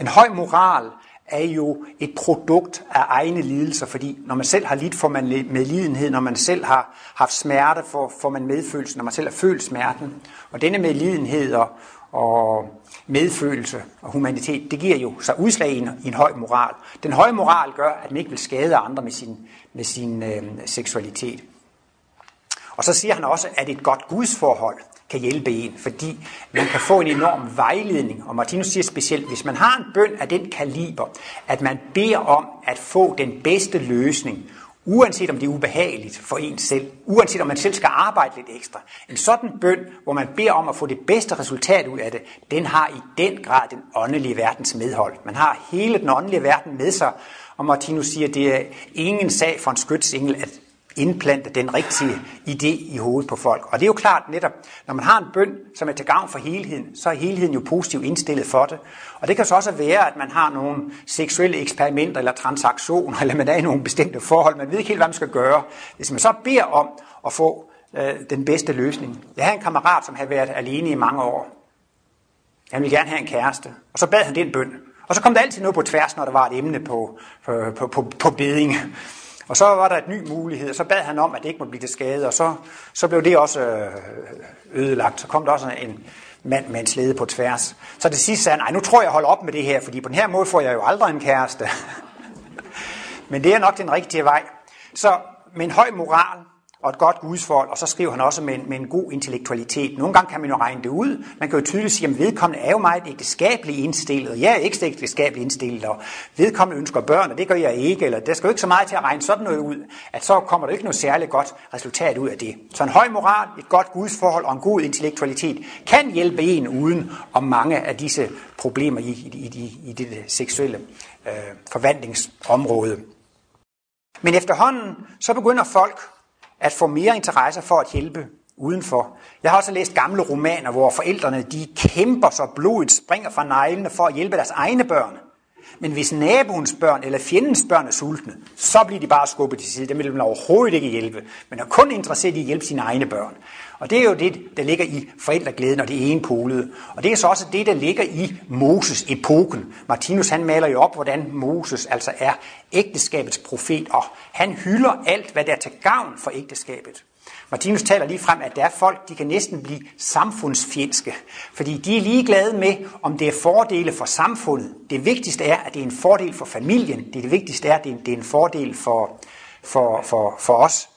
En høj moral er jo et produkt af egne lidelser, fordi når man selv har lidt, får man medlidenhed, når man selv har haft smerte, får, får man medfølelse, når man selv har følt smerten. Og denne medlidenhed og, og medfølelse og humanitet, det giver jo sig udslag i en, i en høj moral. Den høje moral gør, at man ikke vil skade andre med sin, med sin øh, seksualitet. Og så siger han også, at et godt gudsforhold kan hjælpe en, fordi man kan få en enorm vejledning. Og Martinus siger specielt, hvis man har en bøn af den kaliber, at man beder om at få den bedste løsning, uanset om det er ubehageligt for en selv, uanset om man selv skal arbejde lidt ekstra. En sådan bøn, hvor man beder om at få det bedste resultat ud af det, den har i den grad den åndelige verdens medhold. Man har hele den åndelige verden med sig, og Martinus siger, at det er ingen sag for en skytsengel at indplante den rigtige idé i hovedet på folk. Og det er jo klart netop, når man har en bøn, som er til gavn for helheden, så er helheden jo positivt indstillet for det. Og det kan så også være, at man har nogle seksuelle eksperimenter eller transaktioner, eller man er i nogle bestemte forhold. Man ved ikke helt, hvad man skal gøre. Hvis man så beder om at få øh, den bedste løsning. Jeg havde en kammerat, som havde været alene i mange år. Han ville gerne have en kæreste. Og så bad han den bøn. Og så kom der altid noget på tværs, når der var et emne på, på, på, på, på beding. Og så var der et ny mulighed, og så bad han om, at det ikke måtte blive til skade, og så, så blev det også øh, ødelagt. Så kom der også en mand med en slede på tværs. Så det sidste sagde han, nej, nu tror jeg, jeg holder op med det her, fordi på den her måde får jeg jo aldrig en kæreste. Men det er nok den rigtige vej. Så med en høj moral, og et godt gudsforhold, og så skriver han også med en, med en god intellektualitet. Nogle gange kan man jo regne det ud. Man kan jo tydeligt sige, at vedkommende er jo meget ægteskabeligt indstillet. Jeg er ikke ægteskabeligt indstillet, og vedkommende ønsker børn, og det gør jeg ikke. Eller der skal jo ikke så meget til at regne sådan noget ud, at så kommer der ikke noget særligt godt resultat ud af det. Så en høj moral, et godt gudsforhold og en god intellektualitet kan hjælpe en uden om mange af disse problemer i, i, i, i det seksuelle øh, forvandlingsområde. Men efterhånden, så begynder folk at få mere interesse for at hjælpe udenfor. Jeg har også læst gamle romaner, hvor forældrene de kæmper så blodet springer fra neglene for at hjælpe deres egne børn. Men hvis naboens børn eller fjendens børn er sultne, så bliver de bare skubbet til side. Dem vil man overhovedet ikke hjælpe, men er kun interesseret i at hjælpe sine egne børn. Og det er jo det, der ligger i forældreglæden og det ene polede. Og det er så også det, der ligger i Moses-epoken. Martinus han maler jo op, hvordan Moses altså er ægteskabets profet, og han hylder alt, hvad der er til gavn for ægteskabet. Martinus taler lige frem, at der er folk, de kan næsten blive samfundsfjendske, fordi de er ligeglade med, om det er fordele for samfundet. Det vigtigste er, at det er en fordel for familien. Det, det vigtigste er, at det er en fordel for, for, for, for os.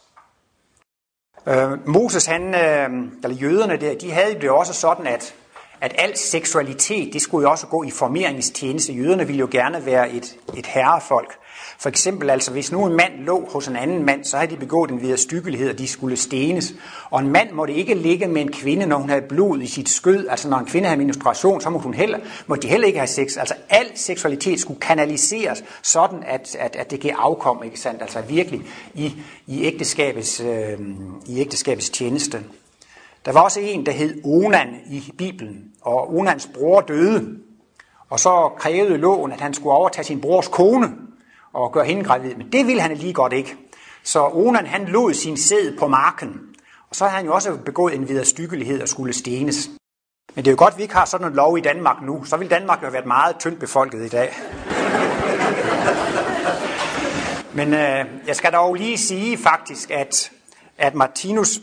Øh, Moses, han, øh, eller jøderne der, de havde det også sådan, at, at al seksualitet, det skulle jo også gå i formeringstjeneste. Jøderne ville jo gerne være et, et herrefolk. For eksempel altså, hvis nu en mand lå hos en anden mand, så havde de begået en videre styggelighed, og de skulle stenes. Og en mand måtte ikke ligge med en kvinde, når hun havde blod i sit skød. Altså når en kvinde havde menstruation, så måtte, hun heller, måtte de heller ikke have sex. Altså al seksualitet skulle kanaliseres sådan, at, at, at det gav afkom, ikke sandt? Altså virkelig i, i, ægteskabets, øh, i ægteskabets tjeneste. Der var også en, der hed Onan i Bibelen, og Onans bror døde. Og så krævede loven, at han skulle overtage sin brors kone og gøre hende gravid. Men det ville han lige godt ikke. Så Onan han lod sin sæd på marken. Og så havde han jo også begået en videre stykkelighed og skulle stenes. Men det er jo godt, at vi ikke har sådan en lov i Danmark nu. Så ville Danmark jo have været meget tyndt befolket i dag. Men øh, jeg skal dog lige sige faktisk, at, at Martinus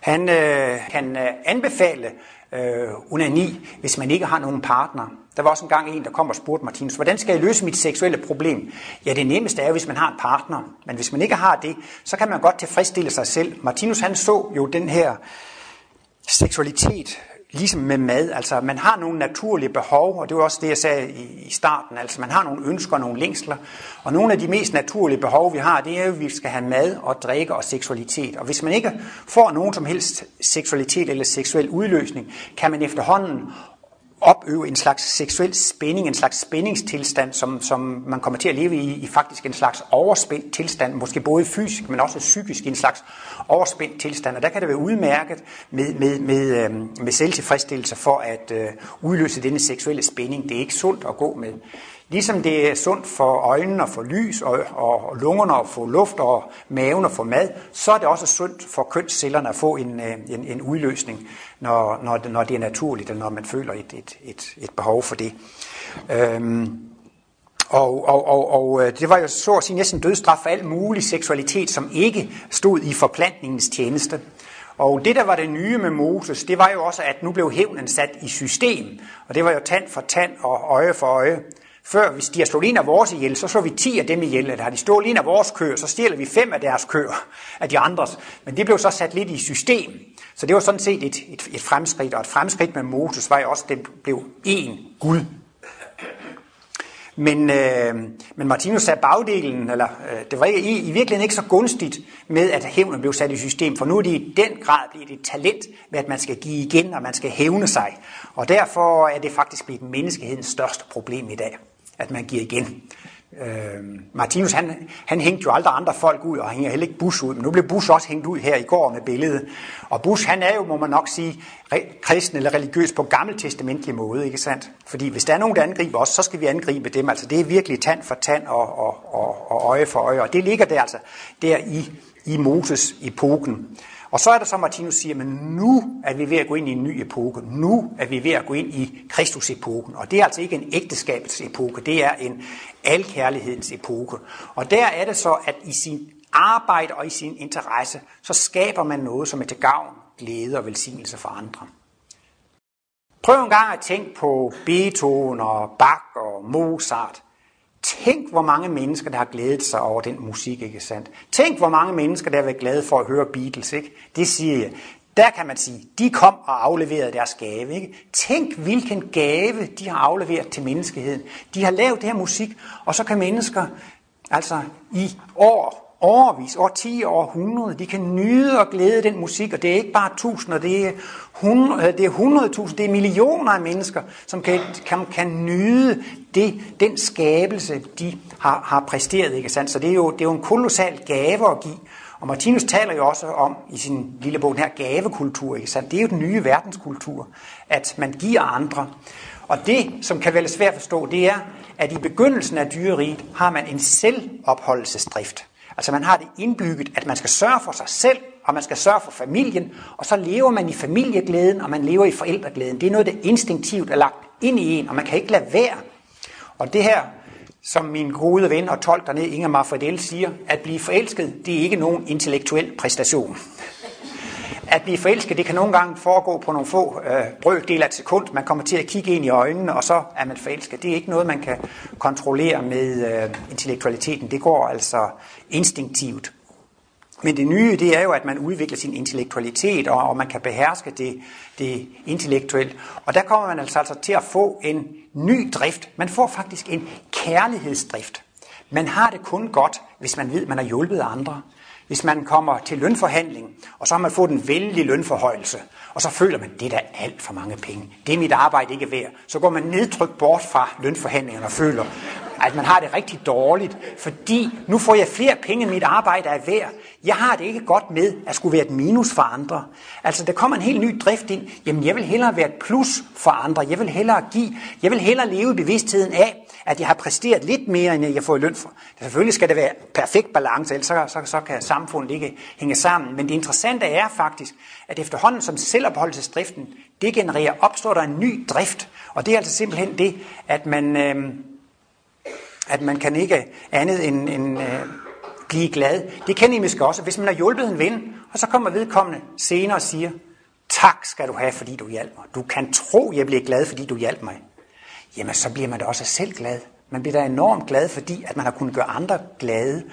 han øh, kan øh, anbefale øh, onani, hvis man ikke har nogen partner. Der var også engang en, der kom og spurgte Martinus, hvordan skal jeg løse mit seksuelle problem? Ja, det nemmeste er hvis man har en partner. Men hvis man ikke har det, så kan man godt tilfredsstille sig selv. Martinus han så jo den her seksualitet ligesom med mad, altså man har nogle naturlige behov, og det var også det, jeg sagde i, i starten, altså man har nogle ønsker og nogle længsler, og nogle af de mest naturlige behov, vi har, det er jo, at vi skal have mad og drikke og seksualitet. Og hvis man ikke får nogen som helst seksualitet eller seksuel udløsning, kan man efterhånden opøve en slags seksuel spænding, en slags spændingstilstand, som, som man kommer til at leve i, i faktisk en slags overspændt tilstand, måske både fysisk, men også psykisk, en slags overspændt tilstand. Og der kan det være udmærket med, med, med, øh, med selvtilfredsstillelse for at øh, udløse denne seksuelle spænding. Det er ikke sundt at gå med Ligesom det er sundt for øjnene at få lys, og, og lungerne at få luft, og maven at få mad, så er det også sundt for kønscellerne at få en, øh, en, en udløsning, når, når, når det er naturligt, eller når man føler et, et, et, et behov for det. Øhm, og, og, og, og øh, det var jo så at sige næsten dødstraf for al mulig seksualitet, som ikke stod i forplantningens tjeneste. Og det, der var det nye med Moses, det var jo også, at nu blev hævnen sat i system. Og det var jo tand for tand og øje for øje. Før, hvis de har slået en af vores ihjel, så slår vi 10 af dem ihjel. Eller har de stjålet en af vores køer, så stjæler vi fem af deres køer, af de andres. Men det blev så sat lidt i system. Så det var sådan set et, et, et fremskridt. Og et fremskridt med Moses var jo også, at det blev én Gud. Men, øh, men Martinus sagde bagdelen, eller øh, det var ikke, i, i virkeligheden ikke så gunstigt med, at hævnen blev sat i system, for nu er det i den grad blevet et talent med, at man skal give igen, og man skal hævne sig. Og derfor er det faktisk blevet menneskehedens største problem i dag at man giver igen. Øh, Martinus, han, han hængte jo aldrig andre folk ud, og han hænger heller ikke Bush ud, men nu blev Bush også hængt ud her i går med billedet. Og Bush, han er jo, må man nok sige, kristen eller religiøs på gammeltestamentlig måde, ikke sandt? Fordi hvis der er nogen, der angriber os, så skal vi angribe dem. Altså det er virkelig tand for tand og, og, og, og øje for øje, og det ligger der altså der i, i Moses-epoken. Og så er der så, Martinus siger, men nu er vi ved at gå ind i en ny epoke. Nu er vi ved at gå ind i Kristus-epoken. Og det er altså ikke en ægteskabets epoke, det er en alkærlighedens epoke. Og der er det så, at i sin arbejde og i sin interesse, så skaber man noget, som er til gavn, glæde og velsignelse for andre. Prøv en gang at tænke på Beethoven og Bach og Mozart. Tænk, hvor mange mennesker, der har glædet sig over den musik, ikke sandt? Tænk, hvor mange mennesker, der har været glade for at høre Beatles, ikke? Det siger jeg. Der kan man sige, de kom og afleverede deres gave. Ikke? Tænk, hvilken gave de har afleveret til menneskeheden. De har lavet det her musik, og så kan mennesker altså i år overvis, år 10, år 100. De kan nyde og glæde den musik, og det er ikke bare tusinder, det er, hundrede, øh, det er 100.000, det er millioner af mennesker, som kan, kan, kan nyde det, den skabelse, de har, har præsteret. Ikke sandt? Så det er, jo, det er jo en kolossal gave at give. Og Martinus taler jo også om i sin lille bog, den her gavekultur. Ikke sandt? Det er jo den nye verdenskultur, at man giver andre. Og det, som kan være svært at forstå, det er, at i begyndelsen af dyreriet har man en selvopholdelsesdrift. Altså man har det indbygget, at man skal sørge for sig selv, og man skal sørge for familien, og så lever man i familieglæden, og man lever i forældreglæden. Det er noget, der instinktivt er lagt ind i en, og man kan ikke lade være. Og det her, som min gode ven og tolk dernede, Inger Marfredel, siger, at blive forelsket, det er ikke nogen intellektuel præstation. At blive forelsket, det kan nogle gange foregå på nogle få øh, brøkdel af et sekund. Man kommer til at kigge ind i øjnene, og så er man forelsket. Det er ikke noget, man kan kontrollere med øh, intellektualiteten. Det går altså instinktivt. Men det nye, det er jo, at man udvikler sin intellektualitet, og, og man kan beherske det, det intellektuelt. Og der kommer man altså, altså til at få en ny drift. Man får faktisk en kærlighedsdrift. Man har det kun godt, hvis man ved, at man har hjulpet andre. Hvis man kommer til lønforhandling, og så har man fået en vældig lønforhøjelse, og så føler man, det er da alt for mange penge. Det er mit arbejde ikke værd. Så går man nedtrykt bort fra lønforhandlingerne og føler, at man har det rigtig dårligt, fordi nu får jeg flere penge, end mit arbejde er værd. Jeg har det ikke godt med at skulle være et minus for andre. Altså, der kommer en helt ny drift ind. Jamen, jeg vil hellere være et plus for andre. Jeg vil hellere give. Jeg vil hellere leve i bevidstheden af, at jeg har præsteret lidt mere, end jeg får i løn for. Selvfølgelig skal det være perfekt balance, ellers så, så, så kan samfundet ikke hænge sammen. Men det interessante er faktisk, at efterhånden som selvopholdelsesdriften degenererer, opstår der en ny drift. Og det er altså simpelthen det, at man, øh, at man kan ikke andet end, end øh, blive glad. Det kender I måske også, hvis man har hjulpet en ven, og så kommer vedkommende senere og siger, tak skal du have, fordi du hjalp mig. Du kan tro, jeg bliver glad, fordi du hjalp mig. Jamen, så bliver man da også selv glad. Man bliver da enormt glad, fordi at man har kunnet gøre andre glade.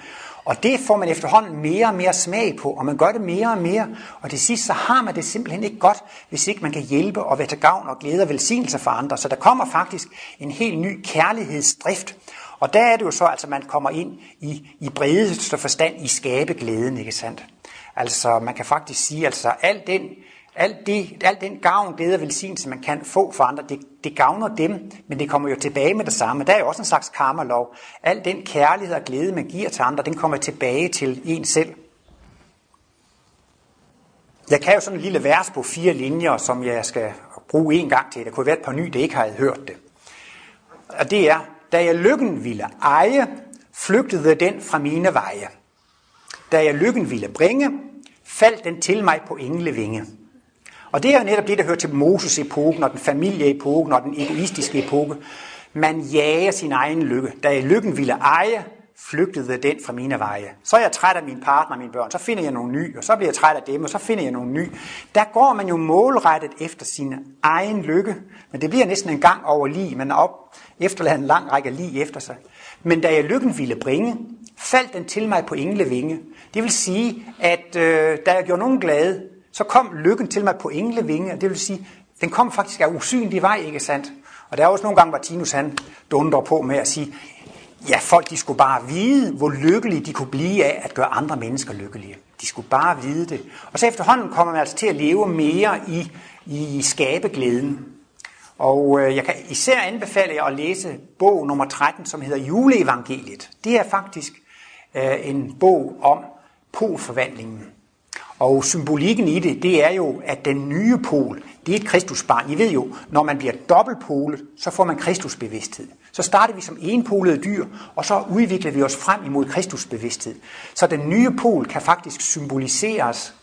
Og det får man efterhånden mere og mere smag på, og man gør det mere og mere. Og til sidst så har man det simpelthen ikke godt, hvis ikke man kan hjælpe og være til gavn og glæde og velsignelse for andre. Så der kommer faktisk en helt ny kærlighedsdrift. Og der er det jo så, at altså, man kommer ind i, i bredeste forstand i skabeglæden, ikke sandt? Altså man kan faktisk sige, altså al den alt, det, alt den gavn, glæde og velsignelse, man kan få for andre, det, det gavner dem, men det kommer jo tilbage med det samme. Der er jo også en slags karma-lov. Al den kærlighed og glæde, man giver til andre, den kommer tilbage til en selv. Jeg kan jo sådan en lille vers på fire linjer, som jeg skal bruge en gang til. Der kunne være et par nye, der ikke har hørt det. Og det er, da jeg lykken ville eje, flygtede den fra mine veje. Da jeg lykken ville bringe, faldt den til mig på englevinge. Og det er jo netop det, der hører til Moses-epoken og den familieepoken og den egoistiske epoke. Man jager sin egen lykke. Da jeg lykken ville eje, flygtede den fra mine veje. Så er jeg træt af min partner og mine børn, så finder jeg nogle ny, og så bliver jeg træt af dem, og så finder jeg nogle ny. Der går man jo målrettet efter sin egen lykke, men det bliver næsten en gang over lige, man op, efterlade en lang række lige efter sig. Men da jeg lykken ville bringe, faldt den til mig på englevinge. Det vil sige, at øh, da jeg gjorde nogen glade, så kom lykken til mig på englevinge, det vil sige, den kom faktisk af usynlig vej, ikke sandt? Og der er også nogle gange, hvor Tinus han dundrer på med at sige, ja, folk de skulle bare vide, hvor lykkelige de kunne blive af at gøre andre mennesker lykkelige. De skulle bare vide det. Og så efterhånden kommer man altså til at leve mere i, i skabeglæden. Og øh, jeg kan især anbefale jer at læse bog nummer 13, som hedder Juleevangeliet. Det er faktisk øh, en bog om polforvandlingen. Og symbolikken i det, det er jo, at den nye pol, det er et kristusbarn. I ved jo, når man bliver dobbeltpolet, så får man kristusbevidsthed. Så starter vi som enpolede dyr, og så udvikler vi os frem imod kristusbevidsthed. Så den nye pol kan faktisk symboliseres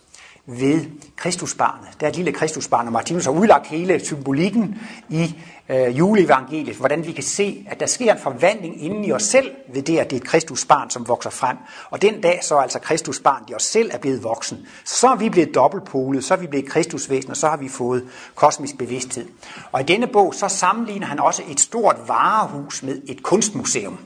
ved Kristusbarnet. Der er et lille Kristusbarn, og Martinus har udlagt hele symbolikken i øh, juleevangeliet, hvordan vi kan se, at der sker en forvandling inden i os selv ved det, at det er et Kristusbarn, som vokser frem. Og den dag så er altså Kristusbarn, i os selv er blevet voksen. Så er vi blevet dobbeltpolet, så er vi blevet Kristusvæsen, og så har vi fået kosmisk bevidsthed. Og i denne bog, så sammenligner han også et stort varehus med et kunstmuseum.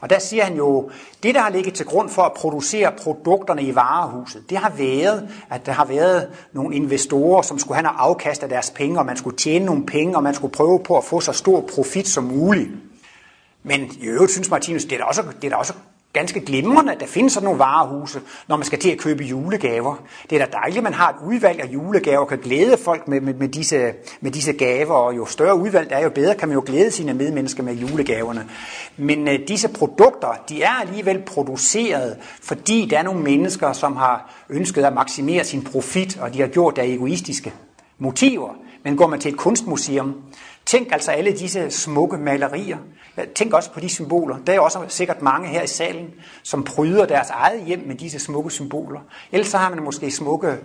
Og der siger han jo, det der har ligget til grund for at producere produkterne i varehuset, det har været, at der har været nogle investorer, som skulle have noget afkast af deres penge, og man skulle tjene nogle penge, og man skulle prøve på at få så stor profit som muligt. Men i øvrigt synes Martinus, det er da også, det er da også ganske glimrende, at der findes sådan nogle varehuse, når man skal til at købe julegaver. Det er da dejligt, at man har et udvalg af julegaver, og kan glæde folk med, med, med, disse, med disse gaver, og jo større udvalg der er, jo bedre kan man jo glæde sine medmennesker med julegaverne. Men øh, disse produkter, de er alligevel produceret, fordi der er nogle mennesker, som har ønsket at maksimere sin profit, og de har gjort det af egoistiske motiver. Men går man til et kunstmuseum, tænk altså alle disse smukke malerier. Tænk også på de symboler. Der er også sikkert mange her i salen, som pryder deres eget hjem med disse smukke symboler. Ellers så har man måske smukke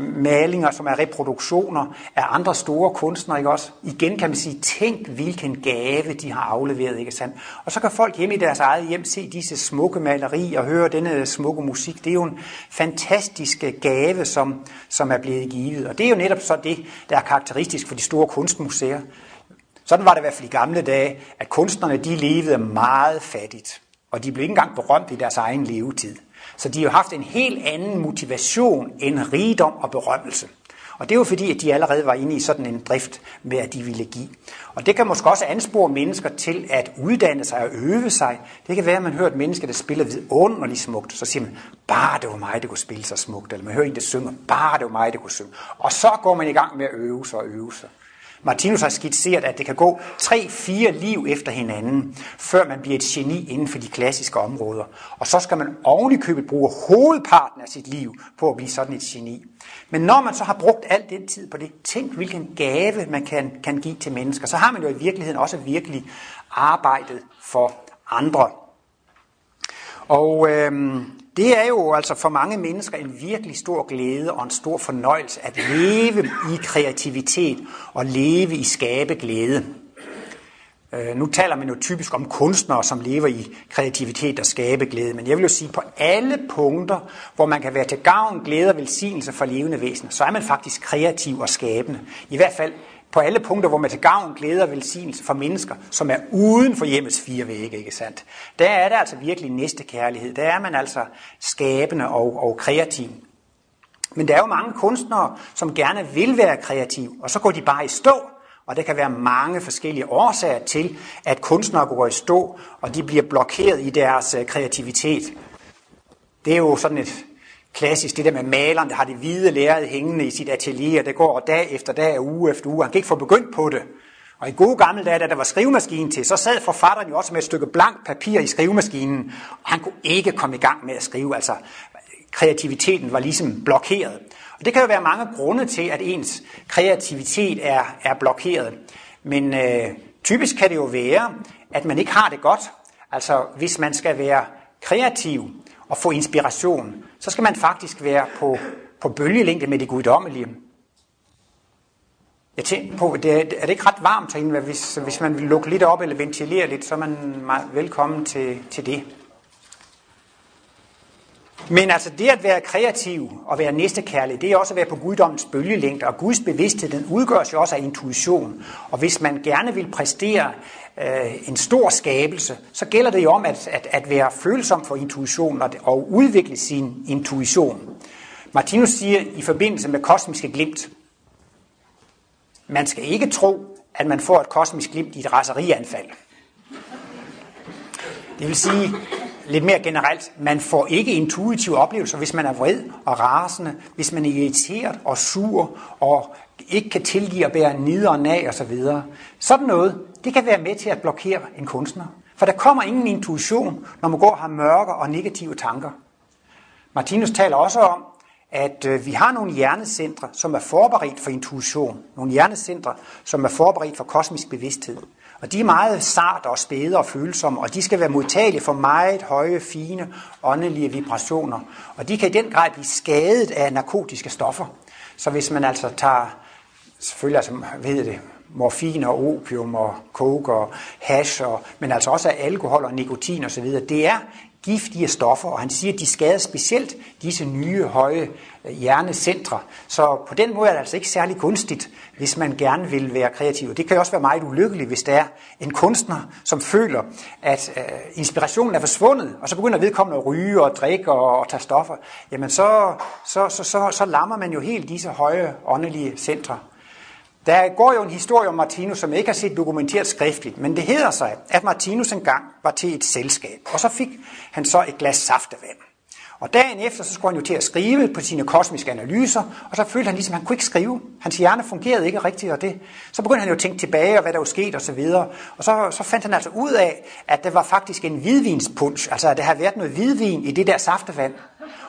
malinger, som er reproduktioner af andre store kunstnere, ikke også? Igen kan man sige, tænk hvilken gave de har afleveret, ikke sandt? Og så kan folk hjemme i deres eget hjem se disse smukke malerier og høre denne smukke musik. Det er jo en fantastisk gave, som, som er blevet givet. Og det er jo netop så det, der er karakteristisk for de store kunstmuseer. Sådan var det i hvert fald i gamle dage, at kunstnerne de levede meget fattigt. Og de blev ikke engang berømt i deres egen levetid. Så de har haft en helt anden motivation end rigdom og berømmelse. Og det er jo fordi, at de allerede var inde i sådan en drift med, at de ville give. Og det kan måske også anspore mennesker til at uddanne sig og øve sig. Det kan være, at man hører et menneske, der spiller vidunderligt smukt. Så siger man, bare det var mig, der kunne spille så smukt. Eller man hører en, der synger, bare det var mig, der kunne synge. Og så går man i gang med at øve sig og øve sig. Martinus har skitseret, at det kan gå tre-fire liv efter hinanden, før man bliver et geni inden for de klassiske områder. Og så skal man ovenikøbet købet bruge hovedparten af sit liv på at blive sådan et geni. Men når man så har brugt al den tid på det, tænk hvilken gave man kan, kan give til mennesker. Så har man jo i virkeligheden også virkelig arbejdet for andre. Og øhm, det er jo altså for mange mennesker en virkelig stor glæde og en stor fornøjelse at leve i kreativitet og leve i skabe glæde. Øh, nu taler man jo typisk om kunstnere, som lever i kreativitet og skabe glæde, men jeg vil jo sige, på alle punkter, hvor man kan være til gavn, glæde og velsignelse for levende væsener, så er man faktisk kreativ og skabende. I hvert fald på alle punkter, hvor man til gavn, glæder og velsignelse for mennesker, som er uden for hjemmets fire vægge, ikke sandt? Der er det altså virkelig næste kærlighed. Der er man altså skabende og, og kreativ. Men der er jo mange kunstnere, som gerne vil være kreative, og så går de bare i stå, og der kan være mange forskellige årsager til, at kunstnere går i stå, og de bliver blokeret i deres øh, kreativitet. Det er jo sådan et klassisk, det der med maleren, der har det hvide lærred hængende i sit atelier, det går dag efter dag, uge efter uge. Han kan ikke få begyndt på det. Og i gode gamle dage, da der var skrivemaskinen til, så sad forfatteren jo også med et stykke blankt papir i skrivemaskinen, og han kunne ikke komme i gang med at skrive. Altså, kreativiteten var ligesom blokeret. Og det kan jo være mange grunde til, at ens kreativitet er, er blokeret. Men øh, typisk kan det jo være, at man ikke har det godt. Altså, hvis man skal være kreativ og få inspiration, så skal man faktisk være på, på bølgelængde med det guddommelige. Jeg tænker på, det er, er det ikke ret varmt herinde, hvis, hvis man vil lukke lidt op eller ventilere lidt, så er man meget velkommen til, til det. Men altså det at være kreativ og være næstekærlig, det er også at være på guddommens bølgelængde, og Guds bevidsthed, den udgøres jo også af intuition. Og hvis man gerne vil præstere øh, en stor skabelse, så gælder det jo om at, at, at være følsom for intuition og, og udvikle sin intuition. Martinus siger i forbindelse med kosmiske glimt, man skal ikke tro, at man får et kosmisk glimt i et raserianfald. Det vil sige, lidt mere generelt, man får ikke intuitive oplevelser, hvis man er vred og rasende, hvis man er irriteret og sur og ikke kan tilgive at bære nideren og osv. Sådan noget, det kan være med til at blokere en kunstner. For der kommer ingen intuition, når man går og har mørke og negative tanker. Martinus taler også om, at øh, vi har nogle hjernecentre, som er forberedt for intuition. Nogle hjernecentre, som er forberedt for kosmisk bevidsthed. Og de er meget sart og spæde og følsomme, og de skal være modtagelige for meget høje, fine, åndelige vibrationer. Og de kan i den grad blive skadet af narkotiske stoffer. Så hvis man altså tager, selvfølgelig altså, ved det, morfin og opium og coke og hash, og, men altså også af alkohol og nikotin osv., det er giftige stoffer, og han siger, at de skader specielt disse nye, høje øh, hjernecentre. Så på den måde er det altså ikke særlig kunstigt, hvis man gerne vil være kreativ. Det kan også være meget ulykkeligt, hvis der er en kunstner, som føler, at øh, inspirationen er forsvundet, og så begynder vedkommende at ryge og drikke og, og tage stoffer. Jamen så, så, så, så, så lammer man jo helt disse høje åndelige centre. Der går jo en historie om Martinus, som jeg ikke har set dokumenteret skriftligt, men det hedder sig, at Martinus engang var til et selskab, og så fik han så et glas saftevand. Og dagen efter, så skulle han jo til at skrive på sine kosmiske analyser, og så følte han ligesom, at han kunne ikke skrive. Hans hjerne fungerede ikke rigtigt, og det. Så begyndte han jo at tænke tilbage, og hvad der var sket, og så videre. Og så, så fandt han altså ud af, at det var faktisk en hvidvinspunch, altså at der havde været noget hvidvin i det der saftevand.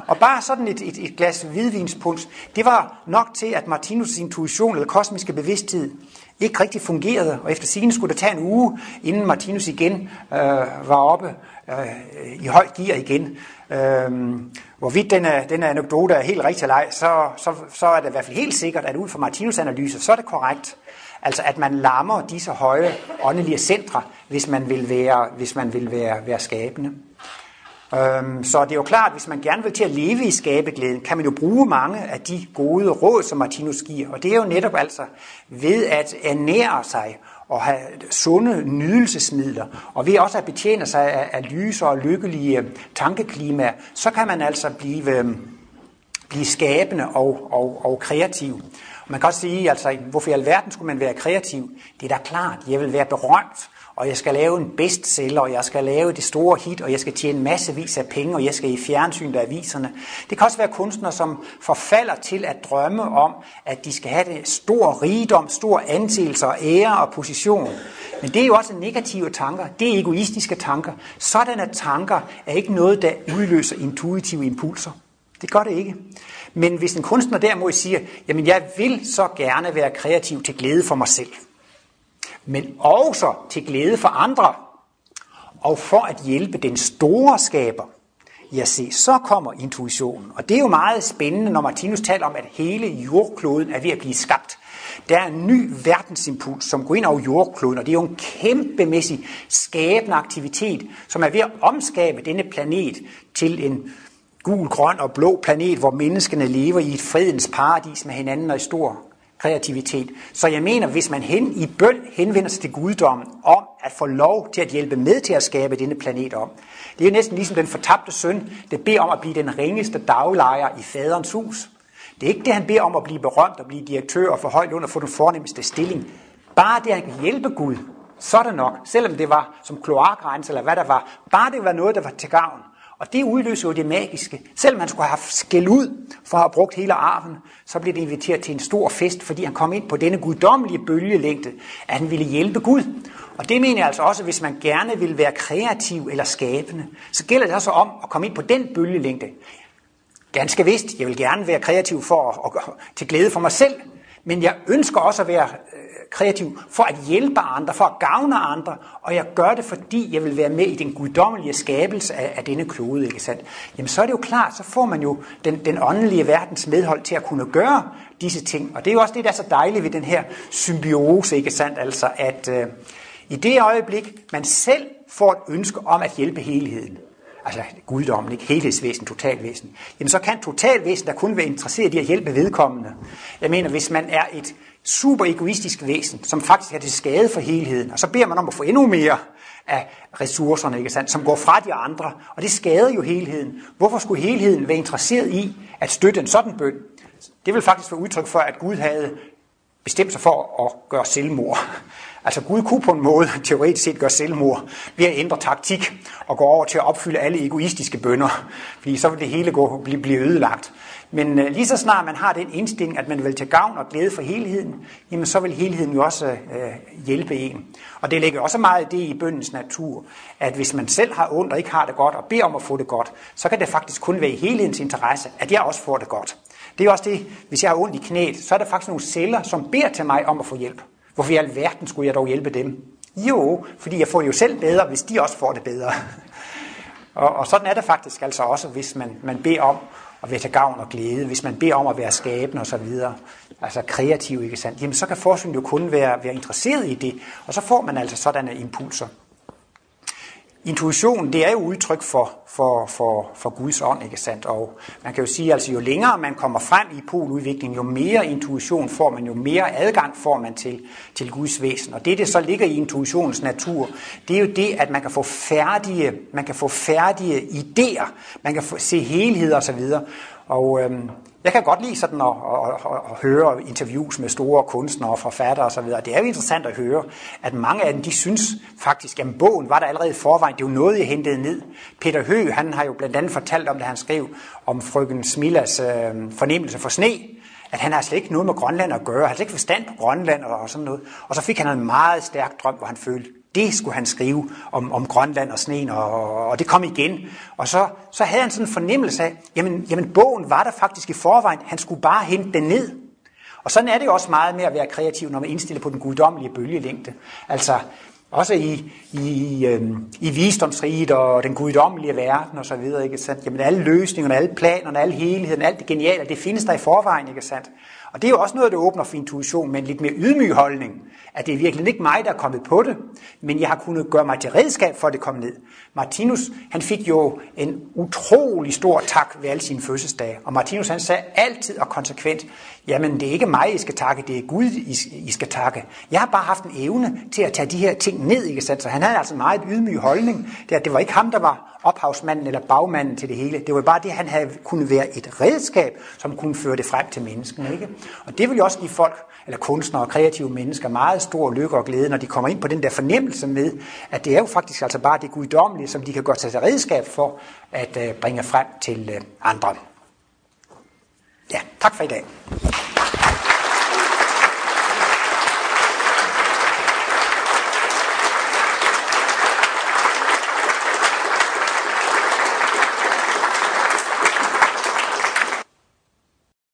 Og bare sådan et, et, et glas hvidvinspuns, det var nok til, at Martinus' intuition eller kosmiske bevidsthed ikke rigtig fungerede, og efter sigende skulle det tage en uge, inden Martinus igen øh, var oppe øh, i højt gear igen. Øh, hvorvidt den, denne den anekdote er helt rigtig leg, så, så, så er det i hvert fald helt sikkert, at ud fra Martinus' analyse, så er det korrekt. Altså at man lammer disse høje åndelige centre, hvis man vil være, hvis man vil være, være skabende. Øhm, så det er jo klart, at hvis man gerne vil til at leve i skabeglæden, kan man jo bruge mange af de gode råd, som Martinus giver. Og det er jo netop altså ved at ernære sig og have sunde nydelsesmidler, og ved også at betjene sig af, af lyse og lykkelige tankeklimaer, så kan man altså blive, øhm, blive skabende og, og, og kreativ. Man kan også sige, altså, hvorfor i alverden skulle man være kreativ? Det er da klart, jeg vil være berømt, og jeg skal lave en bestseller, og jeg skal lave det store hit, og jeg skal tjene massevis af penge, og jeg skal i fjernsyn af aviserne. Det kan også være kunstnere, som forfalder til at drømme om, at de skal have det stor rigdom, stor anseelse og ære og position. Men det er jo også negative tanker. Det er egoistiske tanker. Sådanne tanker er ikke noget, der udløser intuitive impulser. Det gør det ikke. Men hvis en kunstner derimod siger, jamen jeg vil så gerne være kreativ til glæde for mig selv, men også til glæde for andre, og for at hjælpe den store skaber, ja se, så kommer intuitionen. Og det er jo meget spændende, når Martinus taler om, at hele jordkloden er ved at blive skabt. Der er en ny verdensimpuls, som går ind over jordkloden, og det er jo en kæmpemæssig skabende aktivitet, som er ved at omskabe denne planet til en gul, grøn og blå planet, hvor menneskene lever i et fredens paradis med hinanden og i stor kreativitet. Så jeg mener, hvis man hen i bøn henvender sig til guddommen om at få lov til at hjælpe med til at skabe denne planet om. Det er jo næsten ligesom den fortabte søn, der beder om at blive den ringeste daglejer i faderens hus. Det er ikke det, han beder om at blive berømt og blive direktør og få højt under og få den fornemmeste stilling. Bare det, han kan hjælpe Gud, så er det nok. Selvom det var som kloakrens eller hvad der var. Bare det var noget, der var til gavn. Og det udløser jo det magiske. Selvom han skulle have haft skæld ud for at have brugt hele arven, så blev det inviteret til en stor fest, fordi han kom ind på denne guddommelige bølgelængde, at han ville hjælpe Gud. Og det mener jeg altså også, at hvis man gerne vil være kreativ eller skabende, så gælder det også om at komme ind på den bølgelængde. Ganske vist, jeg vil gerne være kreativ for at, at, til glæde for mig selv, men jeg ønsker også at være øh, kreativ for at hjælpe andre, for at gavne andre, og jeg gør det, fordi jeg vil være med i den guddommelige skabelse af, af denne klode, ikke sandt? Jamen så er det jo klart, så får man jo den, den åndelige verdens medhold til at kunne gøre disse ting, og det er jo også det, der er så dejligt ved den her symbiose, ikke sandt? Altså at øh, i det øjeblik, man selv får et ønske om at hjælpe helheden, altså guddommen, ikke helhedsvæsen, totalvæsen, jamen så kan totalvæsen der kun være interesseret i at hjælpe vedkommende. Jeg mener, hvis man er et super egoistisk væsen, som faktisk er til skade for helheden, og så beder man om at få endnu mere af ressourcerne, ikke sandt, som går fra de andre, og det skader jo helheden. Hvorfor skulle helheden være interesseret i at støtte en sådan bøn? Det vil faktisk være udtryk for, at Gud havde bestemt sig for at gøre selvmord. Altså Gud kunne på en måde teoretisk set gøre selvmord ved at ændre taktik og gå over til at opfylde alle egoistiske bønder, fordi så vil det hele gå, blive, blive ødelagt. Men øh, lige så snart man har den indstilling, at man vil til gavn og glæde for helheden, jamen så vil helheden jo også øh, hjælpe en. Og det ligger også meget det i bøndens natur, at hvis man selv har ondt og ikke har det godt og beder om at få det godt, så kan det faktisk kun være i helhedens interesse, at jeg også får det godt. Det er også det, hvis jeg har ondt i knæet, så er der faktisk nogle celler, som beder til mig om at få hjælp. Hvorfor i alverden skulle jeg dog hjælpe dem? Jo, fordi jeg får det jo selv bedre, hvis de også får det bedre. og, og sådan er det faktisk altså også, hvis man, man beder om at være til gavn og glæde, hvis man beder om at være skabende osv., altså kreativ, ikke sandt? Jamen så kan forskningen jo kun være, være interesseret i det, og så får man altså sådanne impulser. Intuition, det er jo udtryk for, for, for, for Guds ånd, ikke sandt? Og man kan jo sige, altså jo længere man kommer frem i poludviklingen, jo mere intuition får man, jo mere adgang får man til, til Guds væsen. Og det, det så ligger i intuitionens natur, det er jo det, at man kan få færdige, man kan få færdige idéer, man kan få, se helheder osv. Og øhm, jeg kan godt lide sådan at, at, at, at høre interviews med store kunstnere og forfattere osv. Det er jo interessant at høre, at mange af dem, de synes faktisk, at bogen var der allerede i forvejen. Det er jo noget, jeg hentede ned. Peter Høgh, han har jo blandt andet fortalt om det, han skrev om frøken Smillas øh, fornemmelse for sne, at han har slet ikke noget med Grønland at gøre. Han har slet ikke forstand på Grønland og sådan noget. Og så fik han en meget stærk drøm, hvor han følte, det skulle han skrive om, om Grønland og sneen, og, og det kom igen. Og så, så havde han sådan en fornemmelse af, jamen, jamen bogen var der faktisk i forvejen, han skulle bare hente den ned. Og sådan er det jo også meget med at være kreativ, når man indstiller på den guddommelige bølgelængde. Altså, også i, i, øhm, i visdomsriget og den guddommelige verden og så videre, ikke sandt? Jamen alle løsningerne, alle planerne, alle helheden, alt det geniale, det findes der i forvejen, ikke sandt? Og det er jo også noget, der åbner for intuition men lidt mere ydmyg holdning. At det er virkelig ikke mig, der er kommet på det, men jeg har kunnet gøre mig til redskab for, at det kom ned. Martinus, han fik jo en utrolig stor tak ved alle sine fødselsdage. Og Martinus, han sagde altid og konsekvent, jamen det er ikke mig, I skal takke, det er Gud, I skal takke. Jeg har bare haft en evne til at tage de her ting ned, ikke sandt? Så han havde altså en meget ydmyg holdning. Det, at det var ikke ham, der var ophavsmanden eller bagmanden til det hele. Det var bare det, han havde kunne være et redskab, som kunne føre det frem til menneskene. Ikke? Og det vil jo også give folk, eller kunstnere og kreative mennesker, meget stor lykke og glæde, når de kommer ind på den der fornemmelse med, at det er jo faktisk altså bare det guddommelige, som de kan gøre sig til redskab for at øh, bringe frem til øh, andre. Ja, tak for i dag.